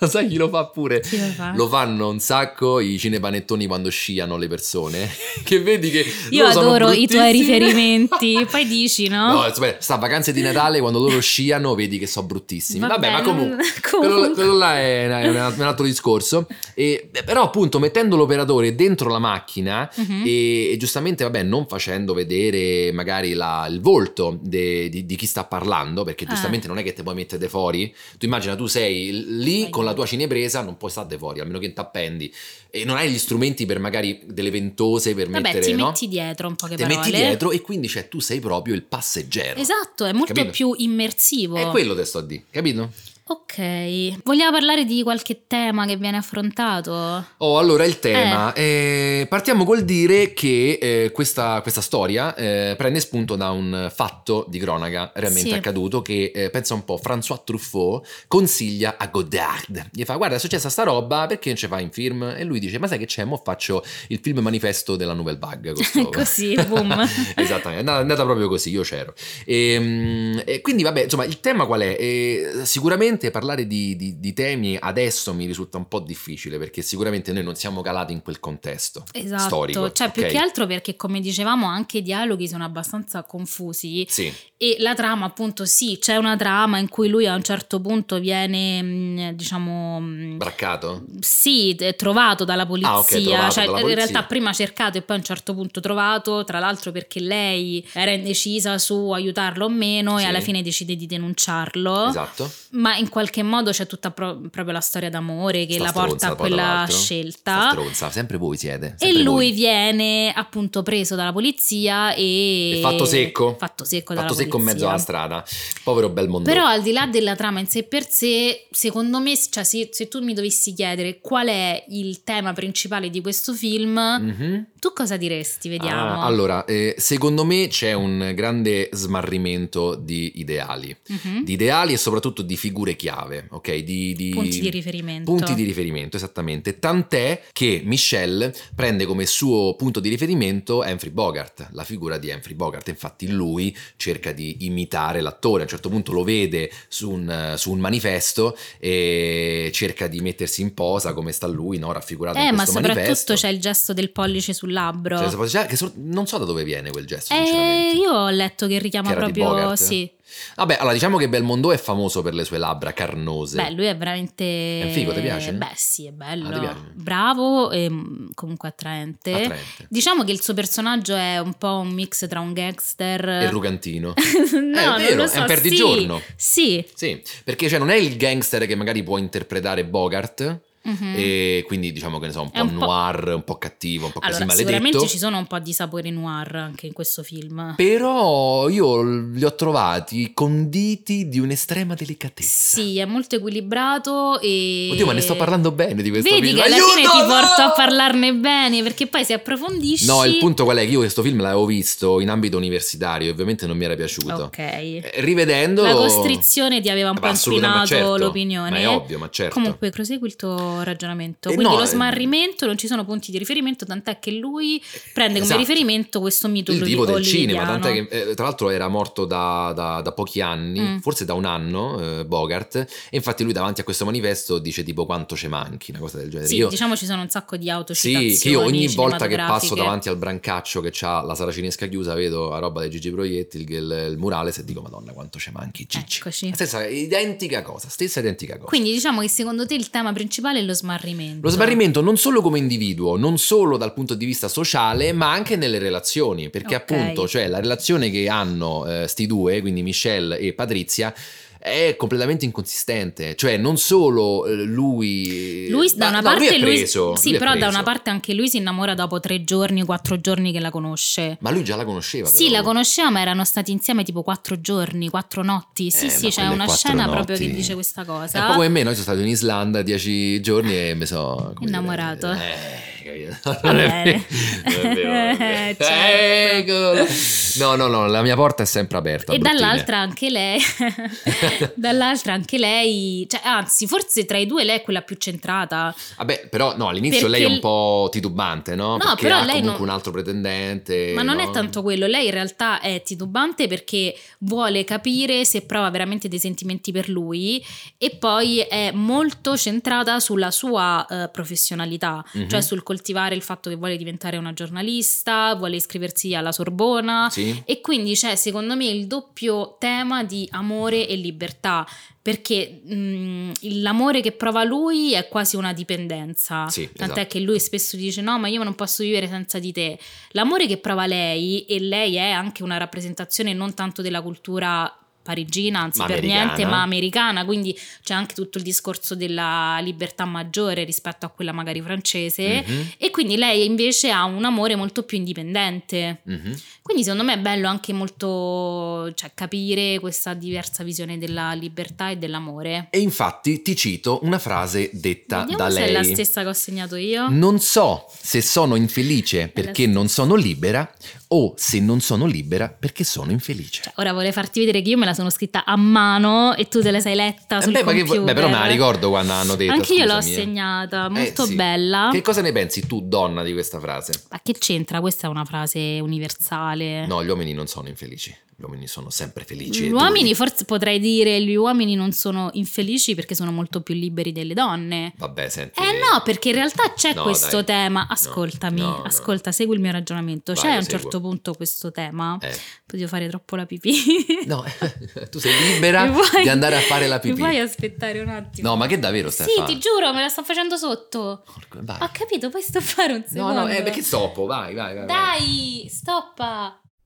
sai chi lo fa pure? Chi lo fa lo fa? Lo fanno un sacco i cinepanettoni quando sciano le persone. che vedi che Io adoro i tuoi riferimenti, poi dici, no? No, insomma, sta vacanze di Natale quando loro sciano vedi che sono bruttissimi. Vabbè, ma comunque, quello, comunque. quello là è, è un altro discorso. E, però appunto mettendo l'operatore dentro la macchina Mhm. e, e giustamente vabbè non facendo vedere magari la- il volto de- di, di chi sta parlando perché Eh. giustamente non è che te puoi mettere fuori. Tu immagina tu sei lì con la tua cinepresa, non puoi stare fuori almeno che t'appendi e non hai gli strumenti per magari delle ventose per Vabbè, mettere ti no? metti dietro un po' che parole. metti dietro e quindi cioè, tu sei proprio il passeggero. Esatto, è molto Capito? più immersivo. È quello che sto a dire, capito? Ok, vogliamo parlare di qualche tema che viene affrontato? Oh, allora il tema. eh, partiamo col dire che eh, questa, questa storia eh, prende spunto da un fatto di cronaca realmente Sì. accaduto che, eh, pensa un po', François Truffaut consiglia a Godard. Gli fa, guarda, è successa sta roba, perché non ci fai in film? E lui dice, ma sai che c'è? Mo faccio il film manifesto della Nouvelle Vague. Così, boom. Esattamente, è andata, proprio così, io c'ero. E, e quindi, vabbè, insomma, il tema qual è? Eh, sicuramente parlare di, di- di temi adesso mi risulta un po' difficile perché sicuramente noi non siamo calati in quel contesto Esatto, storico. cioè più ok? che altro perché come dicevamo anche i dialoghi sono abbastanza confusi Sì, e la trama appunto sì, c'è una trama in cui lui a un certo punto viene mh, diciamo mh, braccato? Sì, è trovato dalla polizia, Ah, ok, trovato cioè dalla in polizia. realtà prima cercato e poi a un certo punto trovato, tra l'altro perché lei era indecisa su aiutarlo o meno Sì. e alla fine decide di denunciarlo, Esatto. ma in qualche modo c'è tutta pro- proprio la storia d'amore che Sta la porta a quella scelta. stronza, sempre voi siete. E sempre lui voi. viene appunto preso dalla polizia e... E fatto secco. Fatto secco Fatto secco in mezzo polizia. alla strada. Povero Belmondo. Però al di là della trama in sé per sé, secondo me, cioè, se, se tu mi dovessi chiedere qual è il tema principale di questo film, Mhm. tu cosa diresti? Vediamo. Ah, allora, eh, secondo me c'è un grande smarrimento di ideali. Mhm. Di ideali e soprattutto di figure chiave, ok? Di, di- Punti di riferimento. Punti di riferimento, esattamente. Tant'è che Michelle prende come suo punto di riferimento Humphrey Bogart, la figura di Humphrey Bogart. Infatti lui cerca di imitare l'attore, a un certo punto lo vede su un, su un manifesto e cerca di mettersi in posa come sta lui, no? raffigurato Eh, in ma questo soprattutto manifesto. c'è il gesto del pollice sul labbro. Cioè, non so da dove viene quel gesto, eh, io ho letto che richiama Che proprio. Sì. Vabbè, allora diciamo che Belmondo è famoso per le sue labbra carnose. Beh, lui è veramente. È figo, ti piace? Beh, sì, è bello. Ah? Bravo e mm, comunque attraente. Attraente. Diciamo che il suo personaggio è un po' un mix tra un gangster. E rugantino. no, è non vero, lo è so, un perdigiorno. Sì. sì. Sì, perché cioè non è il gangster che magari può interpretare Bogart. Mhm. E quindi diciamo che ne so, un po' un po'- noir, un po' cattivo, un po' così Allora, maledetto. sicuramente ci sono un po' di sapori noir anche in questo film. Però io li ho trovati conditi di un'estrema delicatezza. Sì, è molto equilibrato e... Oddio, ma ne sto parlando bene di questo Vedi film. che alla Aiuto, fine ti porto a parlarne bene, perché poi se approfondisci... No, il punto qual è? Che io questo film l'avevo visto in ambito universitario e ovviamente non mi era piaciuto. Ok. Eh, Rivedendo... La costrizione ti aveva un po' inquinato certo, l'opinione. Ma è ovvio, ma certo. Comunque, prosegui il tuo ragionamento. Eh, Quindi no, lo eh, smarrimento, non ci sono punti di riferimento, tant'è che lui prende come Esatto. riferimento questo mito il divo del cinema, tant'è che eh, tra l'altro era morto da, da- da pochi anni, Mm. forse da un anno, eh, Bogart, e infatti lui davanti a questo manifesto dice tipo quanto ci manchi, una cosa del genere. Sì, Io- diciamo ci sono un sacco di autocitazioni Sì, che io ogni volta che passo davanti al brancaccio che ha la sala cinesca chiusa vedo la roba dei Gigi Proietti, il, il, il murale e dico madonna quanto ci manchi Gigi. Eccoci. Stessa identica cosa, stessa identica cosa. Quindi diciamo che secondo te il tema principale è lo smarrimento. Lo smarrimento non solo come individuo, non solo dal punto di vista sociale, ma anche nelle relazioni, perché Ok. appunto, cioè la relazione che hanno eh, sti due, quindi Michelle e Patrizia, è completamente inconsistente, cioè non solo eh, lui Lui da una no, parte è lui- preso, sì, lui però da una parte anche lui si innamora dopo tre giorni, quattro giorni che la conosce. Ma lui già la conosceva Sì, però. la conosceva, ma erano stati insieme tipo quattro giorni, quattro notti. Sì, Eh, sì, c'è una scena proprio notti- che dice questa cosa. un po' come me, noi sono stati in Islanda dieci giorni e mi sono Innamorato. dire, Eh, capito? Va Non è bene. vero, non è vero, non è vero. Eh, certo. No, no, no, la mia porta è sempre aperta. E dall'altra anche lei, dall'altra anche lei, cioè, anzi, forse tra i due lei è quella più centrata. Vabbè, però no, all'inizio Perché lei è un po' titubante, no? No, Perché però ha lei comunque non- un altro pretendente. Ma non è no? tanto quello, lei in realtà è titubante perché vuole capire se prova veramente dei sentimenti per lui e poi è molto centrata sulla sua eh, professionalità, Mhm. cioè sul coltivare il fatto che vuole diventare una giornalista, vuole iscriversi alla Sorbona Sì? e quindi c'è secondo me il doppio tema di amore e libertà. Perché mh, l'amore che prova lui è quasi una dipendenza. Sì, Tant'è esatto. che lui spesso dice: No, ma io non posso vivere senza di te. L'amore che prova lei, e lei è anche una rappresentazione non tanto della cultura parigina, anzi Ma per americana. niente, ma americana, quindi c'è anche tutto il discorso della libertà maggiore rispetto a quella magari francese. Mhm, E quindi lei invece ha un amore molto più indipendente. mhm. Quindi secondo me è bello anche molto cioè, capire questa diversa visione della libertà e dell'amore. E infatti ti cito una frase detta Vediamo da se lei. è la stessa che ho segnato io. Non so se sono infelice perché stessa. non sono libera o se non sono libera perché sono infelice. Cioè, ora vorrei farti vedere che io me la sono scritta a mano e tu te la sei letta Eh sul beh, ma che- computer. beh, però me la ricordo quando hanno detto. Anche io l'ho eh. segnata, molto Eh, sì. bella. Che cosa ne pensi tu, donna, di questa frase? Ma che c'entra? Questa è una frase universale. No, gli uomini non sono infelici, gli uomini sono sempre felici. Gli uomini, forse potrei dire, gli uomini non sono infelici perché sono molto più liberi delle donne. Vabbè, senti. Eh no, perché in realtà c'è No, questo dai. tema. No, Ascoltami, no, no. ascolta, segui il mio ragionamento. Vai, c'è a un seguo. certo punto questo tema. Eh. Potevo fare troppo la pipì. No, tu sei libera Mi vuoi- di andare a fare la Mi pipì. puoi aspettare un attimo? No, ma che davvero stai Sì, ti giuro, me la sto facendo sotto. Porco- Vai. Ho capito, poi sto a fare un no, secondo. no, eh, perché stoppo? Vai, vai, vai. vai. Dai, stoppa.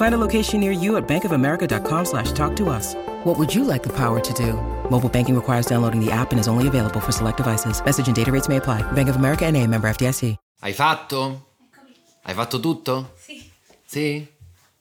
Find a location near you at bankofamerica.com slash talk to us. What would you like the power to do? Mobile banking requires downloading the app and is only available for select devices. Message and data rates may apply. Bank of America and a member FDIC. Hai fatto? Hai fatto tutto? Sì, Sì?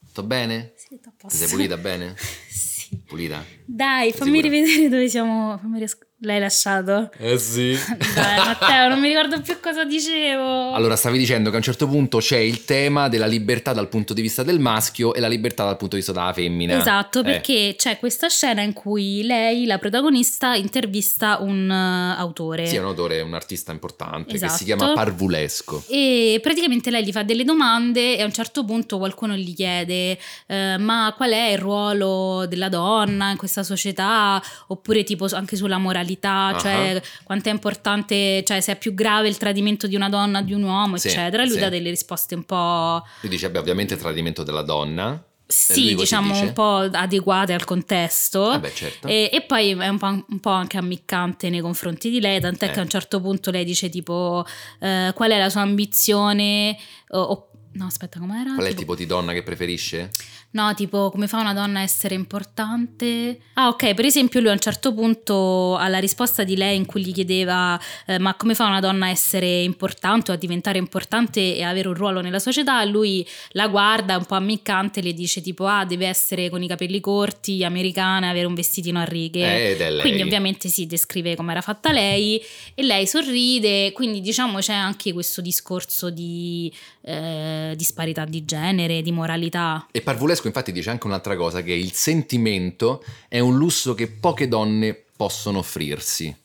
Tutto bene? sì, sto a Ti sei pulita bene? Sì. Pulita? Dai, fammi Sicura? rivedere dove siamo. Fammi ries- L'hai lasciato? Eh sì. Dai, Matteo, non mi ricordo più cosa dicevo. Allora, stavi dicendo che a un certo punto c'è il tema della libertà dal punto di vista del maschio e la libertà dal punto di vista della femmina. Esatto, Eh. perché c'è questa scena in cui lei, la protagonista, intervista un eh, autore. Sì, è un autore, un artista importante che Esatto. si chiama Parvulesco. E praticamente lei gli fa delle domande e a un certo punto qualcuno gli chiede eh, ma qual è il ruolo della donna in questa società oppure tipo anche sulla moralità, Ah. cioè quanto è importante, cioè se è più grave il tradimento di una donna di un uomo, Sì, eccetera. Lui sì. dà delle risposte un po'... Lui dice, beh, ovviamente il tradimento della donna. Sì, diciamo un po' adeguate al contesto. Vabbè, certo. E, e poi è un po', un po' anche ammiccante nei confronti di lei, tant'è Eh. che a un certo punto lei dice tipo eh, qual è la sua ambizione o- No, aspetta, com'era? Qual è il Tipo- tipo di donna che preferisce? No, tipo come fa una donna a essere importante? Ah, ok, per esempio lui a un certo punto alla risposta di lei in cui gli chiedeva eh, ma come fa una donna a essere importante o a diventare importante e avere un ruolo nella società, lui la guarda un po' ammiccante e le dice tipo ah, deve essere con i capelli corti, americana, avere un vestitino a righe. Eh, ed è lei. Quindi ovviamente si descrive come era fatta lei e lei sorride, quindi diciamo c'è anche questo discorso di eh, disparità di genere, di moralità. E Parvulesco infatti dice anche un'altra cosa, che il sentimento è un lusso che poche donne possono offrirsi.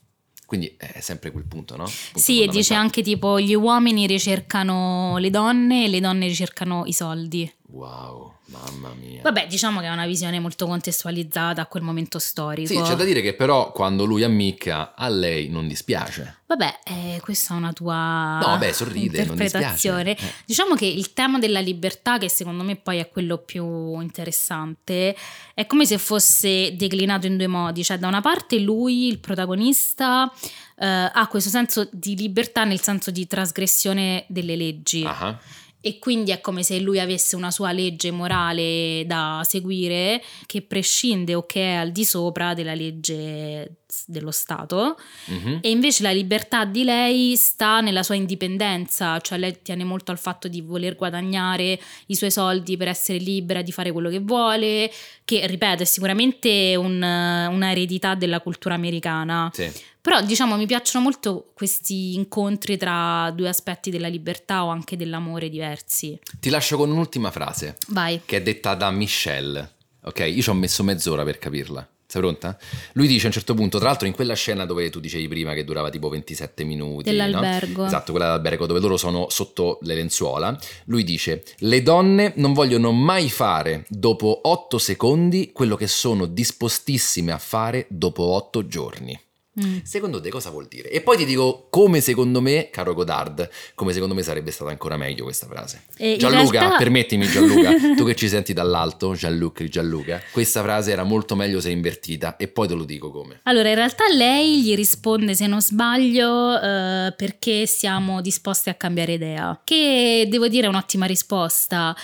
Quindi è sempre quel punto, no? Punto Sì, e dice anche tipo gli uomini ricercano le donne e le donne ricercano i soldi. Wow, mamma mia. Vabbè, diciamo che è una visione molto contestualizzata a quel momento storico. Sì, c'è da dire che però quando lui ammicca a lei non dispiace. Vabbè, eh, questa è una tua No, beh, sorride, non interpretazione. dispiace. Eh. Diciamo che il tema della libertà, che secondo me poi è quello più interessante, è come se fosse declinato in due modi. Cioè, da una parte lui, il protagonista, eh, ha questo senso di libertà nel senso di trasgressione delle leggi. Ah, E quindi è come se lui avesse una sua legge morale da seguire che prescinde o che è al di sopra della legge dello Stato. mhm. E invece la libertà di lei sta nella sua indipendenza, cioè lei tiene molto al fatto di voler guadagnare i suoi soldi per essere libera di fare quello che vuole, che ripeto è sicuramente un- una eredità della cultura americana. Sì. Però diciamo mi piacciono molto questi incontri tra due aspetti della libertà o anche dell'amore diversi. Ti lascio con un'ultima frase, Vai. che è detta da Michelle. Ok, io ci ho messo mezz'ora per capirla. Sei pronta? Lui dice a un certo punto, tra l'altro in quella scena dove tu dicevi prima che durava tipo 27 minuti. no? Dell'albergo. Esatto, quella dell'albergo dove loro sono sotto le lenzuola. Lui dice, le donne non vogliono mai fare dopo 8 secondi quello che sono dispostissime a fare dopo 8 giorni. Mm. Secondo te cosa vuol dire? E poi ti dico come secondo me, caro Godard, come secondo me sarebbe stata ancora meglio questa frase. E Gianluca, realtà- permettimi Gianluca, tu che ci senti dall'alto, Gianluca, Gianluca, questa frase era molto meglio se invertita e poi te lo dico come. Allora, in realtà lei gli risponde, se non sbaglio, eh, perché siamo disposti a cambiare idea. Che devo dire è un'ottima risposta.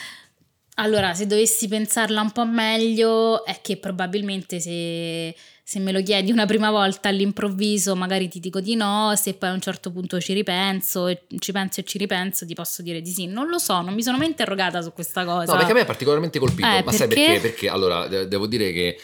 Allora, se dovessi pensarla un po' meglio, è che probabilmente se, se me lo chiedi una prima volta all'improvviso, magari ti dico di no, se poi a un certo punto ci ripenso, e ci penso e ci ripenso, ti posso dire di sì. Non lo so, non mi sono mai interrogata su questa cosa. No, perché a me è particolarmente colpito, Eh, ma sai perché? perché? Perché allora de- devo dire che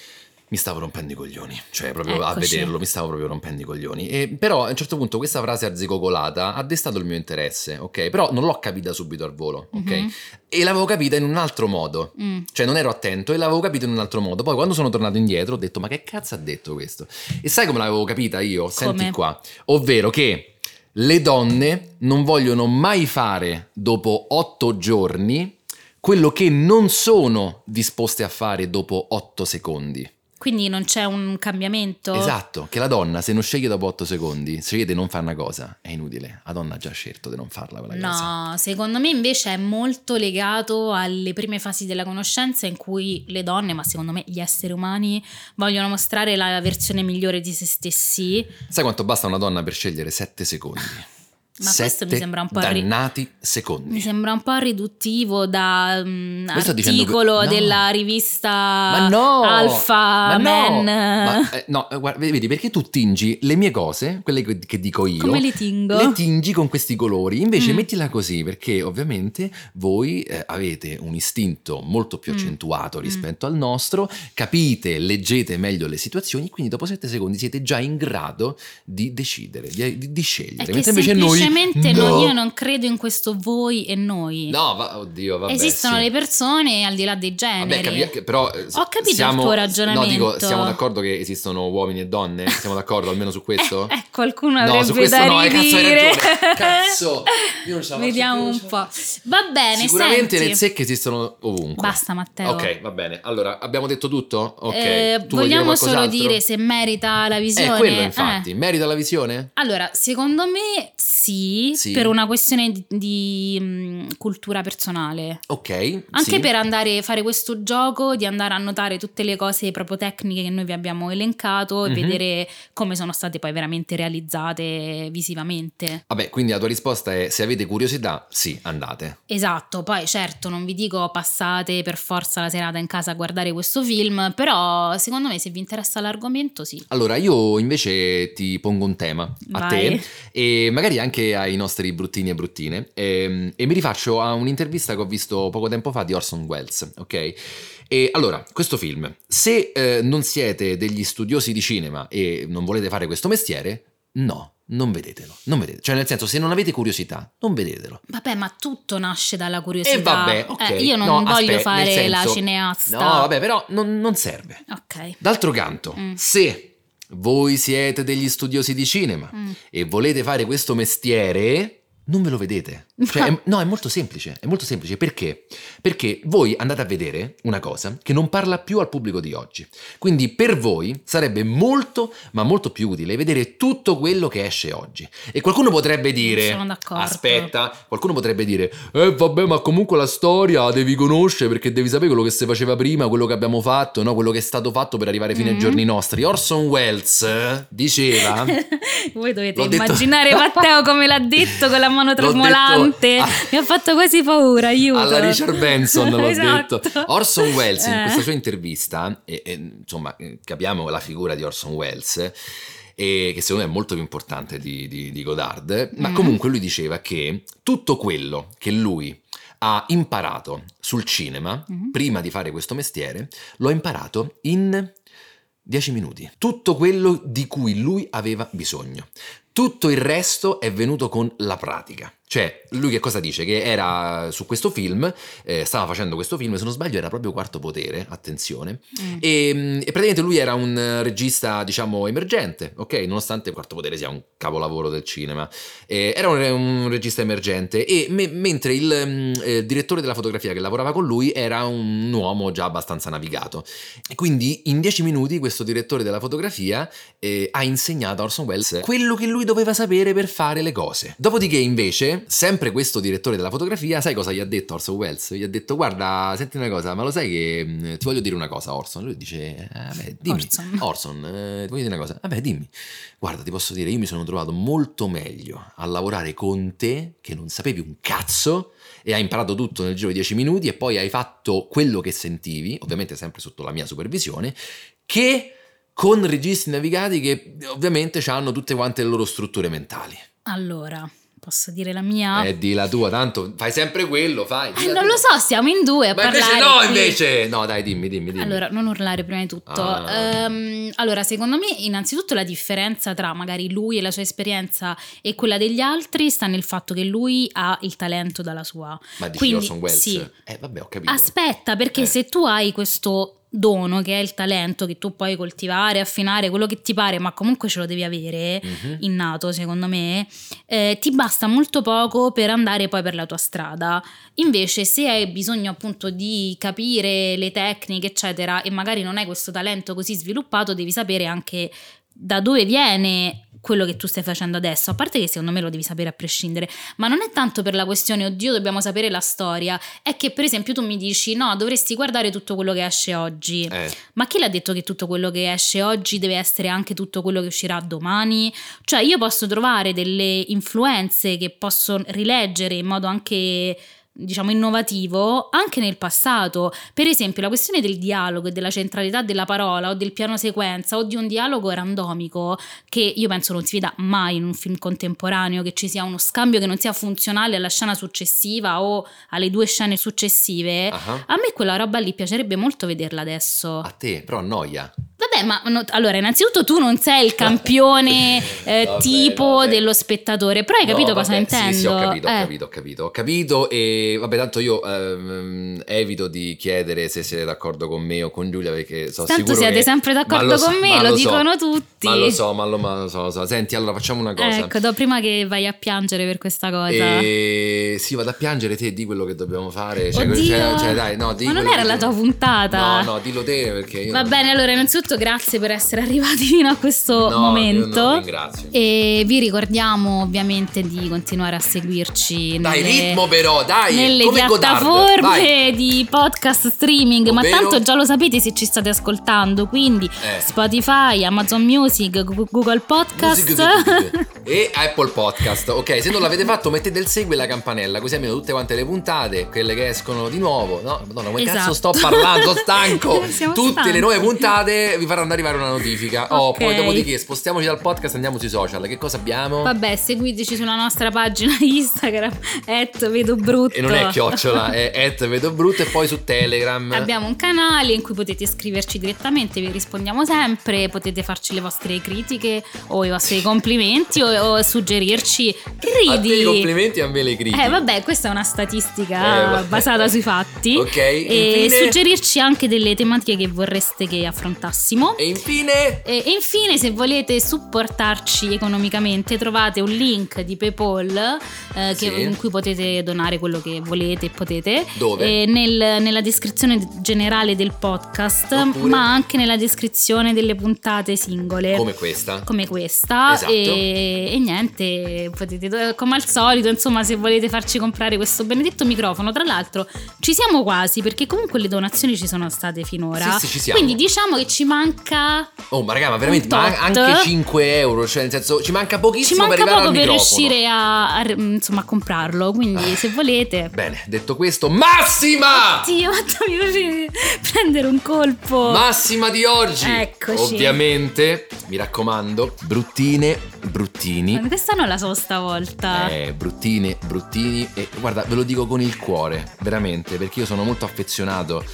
mi stavo rompendo i coglioni, cioè proprio a Eccoci. vederlo mi stavo proprio rompendo i coglioni. E, però a un certo punto questa frase arzigogolata ha destato il mio interesse, ok? Però non l'ho capita subito al volo, ok? Mhm. E l'avevo capita in un altro modo. Mm. Cioè non ero attento e l'avevo capito in un altro modo. Poi quando sono tornato indietro ho detto ma che cazzo ha detto questo? E sai come l'avevo capita io? Senti Come? qua. Ovvero che le donne non vogliono mai fare dopo otto giorni quello che non sono disposte a fare dopo otto secondi. Quindi non c'è un cambiamento? Esatto, che la donna se non sceglie dopo otto secondi, sceglie di non fare una cosa, è inutile. La donna ha già scelto di non farla quella cosa. No, secondo me invece è molto legato alle prime fasi della conoscenza in cui le donne, ma secondo me gli esseri umani, vogliono mostrare la versione migliore di se stessi. Sai quanto basta una donna per scegliere sette secondi? Ma questo mi sembra un po' ri- dannati secondi. Mi sembra un po' riduttivo da mm, sto dicendo che- articolo no. della rivista Ma no! Alpha Ma no! Man. Ma, eh, no, eh, guarda, vedi perché tu tingi le mie cose, quelle che, dico io. Come le tingo? Le tingi con questi colori. Invece Mm. mettila così perché ovviamente voi eh, avete un istinto molto più Mm. accentuato rispetto al nostro, capite, leggete meglio le situazioni, quindi dopo sette secondi siete già in grado di decidere, di, di- di scegliere. Mentre invece noi semplicemente no. non- io non credo in questo voi e noi. No, va- oddio, vabbè. Esistono sì. le persone al di là dei Vabbè, generi. capi- che- però eh, Ho capito il siamo, tuo ragionamento. No, dico, siamo d'accordo che esistono uomini e donne? Siamo d'accordo almeno su questo? Eh, eh, qualcuno No, avrebbe su questo no, eh, cazzo, hai ragione. Cazzo, io non ce la Vediamo un po'. Va bene, Sicuramente senti. le zecche esistono ovunque. Basta, Matteo. Ok, va bene. Allora, abbiamo detto tutto? Ok. Eh, vuoi dire vogliamo solo dire se merita la visione. Eh, quello Eh. infatti. Merita la visione? Allora, secondo me sì, sì, Sì. per una questione di, di, mh, cultura personale. Ok. Anche sì. per andare a fare questo gioco, di andare a notare tutte le cose proprio tecniche che noi vi abbiamo elencato e Mhm. vedere come sono state poi veramente realizzate visivamente. Vabbè, quindi la tua risposta è se avete curiosità, sì, andate. Esatto, poi certo non vi dico passate per forza la serata in casa a guardare questo film, però secondo me se vi interessa l'argomento sì. Allora, io invece ti pongo un tema a Vai. te e magari anche ai nostri bruttini e bruttine ehm, e mi rifaccio a un'intervista che ho visto poco tempo fa di Orson Welles, ok? E allora, questo film, se eh, non siete degli studiosi di cinema e non volete fare questo mestiere, no, non vedetelo, non vedete. Cioè nel senso, se non avete curiosità, non vedetelo. Vabbè, ma tutto nasce dalla curiosità. E vabbè, ok. Eh, io non No, voglio aspetta, fare nel la senso- cineasta. No, vabbè, però non, non serve. Ok. D'altro canto, Mm. se voi siete degli studiosi di cinema Mm. e volete fare questo mestiere, non ve lo vedete. Cioè, è- no, è molto semplice, è molto semplice. Perché? Perché voi andate a vedere una cosa che non parla più al pubblico di oggi. Quindi per voi sarebbe molto, ma molto più utile vedere tutto quello che esce oggi. E qualcuno potrebbe dire... Aspetta, qualcuno potrebbe dire... Eh vabbè, ma comunque la storia devi conoscere perché devi sapere quello che si faceva prima, quello che abbiamo fatto, no? quello che è stato fatto per arrivare fino ai Mhm. giorni nostri. Orson Welles diceva... Voi dovete L'ho detto- immaginare Matteo come l'ha detto con la mano detto- tremolante. Ah. Mi ha fatto quasi paura, aiuto. Alla Richard Benson l'ho Esatto. detto. Orson Welles in Eh. questa sua intervista, e, e, insomma, eh, capiamo la figura di Orson Welles, e che secondo me è molto più importante di, di- di Godard, ma Mm. comunque lui diceva che tutto quello che lui ha imparato sul cinema, Mhm. prima di fare questo mestiere, lo ha imparato in 10 minuti. Tutto quello di cui lui aveva bisogno. Tutto il resto è venuto con la pratica. Cioè, lui che cosa dice? Che era su questo film, eh, stava facendo questo film, se non sbaglio era proprio Quarto Potere, attenzione, Mm. e, mm, e praticamente lui era un regista, diciamo, emergente, ok? Nonostante Quarto Potere sia un capolavoro del cinema. Eh, era un, un regista emergente e me- mentre il mm, eh, direttore della fotografia che lavorava con lui era un uomo già abbastanza navigato. E quindi in dieci minuti questo direttore della fotografia eh, ha insegnato a Orson Welles quello che lui doveva sapere per fare le cose. Dopodiché invece, sempre questo direttore della fotografia, sai cosa gli ha detto Orson Welles? Gli ha detto guarda, senti una cosa, ma lo sai che mh, ti voglio dire una cosa Orson? Lui dice, "Eh, vabbè, dimmi. Orson. Orson, eh, ti voglio dire una cosa? Vabbè, dimmi. Guarda, ti posso dire, io mi sono trovato molto meglio a lavorare con te che non sapevi un cazzo e hai imparato tutto nel giro di 10 minuti e poi hai fatto quello che sentivi, ovviamente sempre sotto la mia supervisione, che con registi navigati che ovviamente hanno tutte quante le loro strutture mentali. Allora, posso dire la mia? Eh, di la tua, tanto fai sempre quello, fai. di Eh, non tua. lo so, siamo in due a Ma parlare. invece no, qui. invece! No, dai, dimmi, dimmi, dimmi. Allora, non urlare prima di tutto. Ah. Ehm, allora, secondo me, innanzitutto la differenza tra magari lui e la sua esperienza e quella degli altri sta nel fatto che lui ha il talento dalla sua. Ma dici quindi, Orson Welles? sì. Eh, vabbè, ho capito. Aspetta, perché Eh. se tu hai questo dono che è il talento che tu puoi coltivare, affinare, quello che ti pare, ma comunque ce lo devi avere, Mhm. innato secondo me, eh, ti basta molto poco per andare poi per la tua strada. Invece se hai bisogno appunto di capire le tecniche, eccetera, e magari non hai questo talento così sviluppato, devi sapere anche da dove viene quello che tu stai facendo adesso, a parte che secondo me lo devi sapere a prescindere, ma non è tanto per la questione, oddio, dobbiamo sapere la storia, è che per esempio tu mi dici, no, dovresti guardare tutto quello che esce oggi. Eh, Ma chi l'ha detto che tutto quello che esce oggi deve essere anche tutto quello che uscirà domani? Cioè io posso trovare delle influenze che posso rileggere in modo anche diciamo innovativo anche nel passato per esempio la questione del dialogo e della centralità della parola o del piano sequenza o di un dialogo randomico che io penso non si veda mai in un film contemporaneo che ci sia uno scambio che non sia funzionale alla scena successiva o alle due scene successive ah, a me quella roba lì piacerebbe molto vederla adesso. A te, però annoia. Vabbè, ma no- allora, innanzitutto tu non sei il campione eh, Vabbè, tipo vabbè. dello spettatore, però hai capito No, cosa vabbè, intendo? Sì, sì, ho capito, ho Eh, capito, ho capito, ho capito e vabbè, tanto io ehm, evito di chiedere se siete d'accordo con me o con Giulia perché so Tanto sicuro siete che- sempre d'accordo lo so, con me, lo, so, dicono tutti. Ma lo so, ma lo, ma lo so, lo so. Senti, allora facciamo una cosa. Ecco, do prima che vai a piangere per questa cosa. E sì, vado a piangere te di quello che dobbiamo fare. Cioè, cioè, cioè, dai, no, ma non era la tua puntata. No, no, dillo te perché io Va bene, allora innanzitutto grazie per essere arrivati fino a questo No, momento. io non ringrazio. E vi ricordiamo ovviamente di continuare a seguirci Dai, nelle, ritmo però, dai, nelle piattaforme di podcast streaming, ma Ovvero? tanto già lo sapete se ci state ascoltando, quindi Eh. Spotify, Amazon Music, Google Podcast. Music- e Apple Podcast. Ok, se non l'avete fatto mettete il segui e la campanella, così almeno tutte quante le puntate, quelle che escono di nuovo. No, Madonna, come Esatto. cazzo sto parlando? Stanco. Tutte stanchi. le nuove puntate vi faranno arrivare una notifica. Oh, Ok. poi dopodiché spostiamoci dal podcast e andiamo sui social. Che cosa abbiamo? Vabbè, seguiteci sulla nostra pagina Instagram, vedo brutto. E non è chiocciola, è at vedo brutto e poi su Telegram. Abbiamo un canale in cui potete scriverci direttamente, vi rispondiamo sempre, potete farci le vostre critiche o i vostri complimenti o, o suggerirci A te i ridi. complimenti a me le critiche. Eh vabbè, questa è una statistica Eh, basata sui fatti. Ok, E infine- suggerirci anche delle tematiche che vorreste che affrontassimo. E infine E e infine, se volete supportarci economicamente, trovate un link di PayPal eh, che- Sì. in cui potete donare quello che volete e potete. Dove? E nel- nella descrizione generale del podcast, Oppure? ma anche nella descrizione delle puntate singole. come questa. come questa Esatto. e, e niente potete come al solito insomma se volete farci comprare questo benedetto microfono tra l'altro ci siamo quasi perché comunque le donazioni ci sono state finora Sì, sì, ci siamo. quindi diciamo che ci manca Oh, ma raga, ma veramente, ma anche 5 euro, cioè nel senso ci manca ci pochissimo manca per poco per riuscire a, a- insomma a comprarlo quindi se volete Bene, detto questo, massima! Dio, quanto mi piace prendere un colpo Massima di oggi. Eccoci. Ovviamente, mi raccomando, bruttine, bruttini. Ma questa non la so stavolta Eh, bruttine, bruttini e guarda, ve lo dico con il cuore, veramente, perché io sono molto affezionato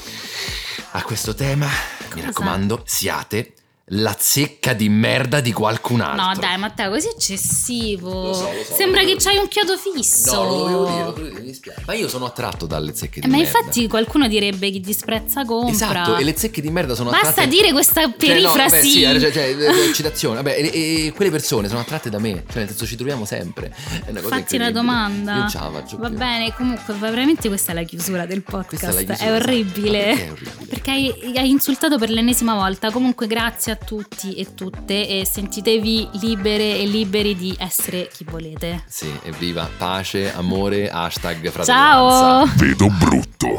a questo tema. Mi Cosa? raccomando, siate la zecca di merda di qualcun altro. No, dai, Matteo, così eccessivo. Lo so, lo so, Sembra lo che c'hai un chiodo fisso. No, lo dovevo dire, lo dovevo dire, mi dispiace. Ma io sono attratto dalle zecche di Eh, ma merda. infatti qualcuno direbbe chi disprezza compra. Esatto, e le zecche di merda sono Basta attratte dire questa Cioè, no, perifrasi. vabbè, sì, cioè, cioè, eh, citazione. Vabbè, e, e quelle persone sono attratte da me, cioè nel senso ci troviamo sempre. È una cosa Fatti una incredibile. domanda. Io la faccio Va più. bene, comunque, veramente questa è la chiusura del podcast. Questa è la chiusura, è esatto. orribile. Ma perché è orribile? Perché hai, hai insultato per l'ennesima volta. Comunque, grazie a tutti e tutte. E sentitevi libere e liberi di essere chi volete. Sì, evviva pace, amore, hashtag fratellanza. Ciao! Vedo brutto.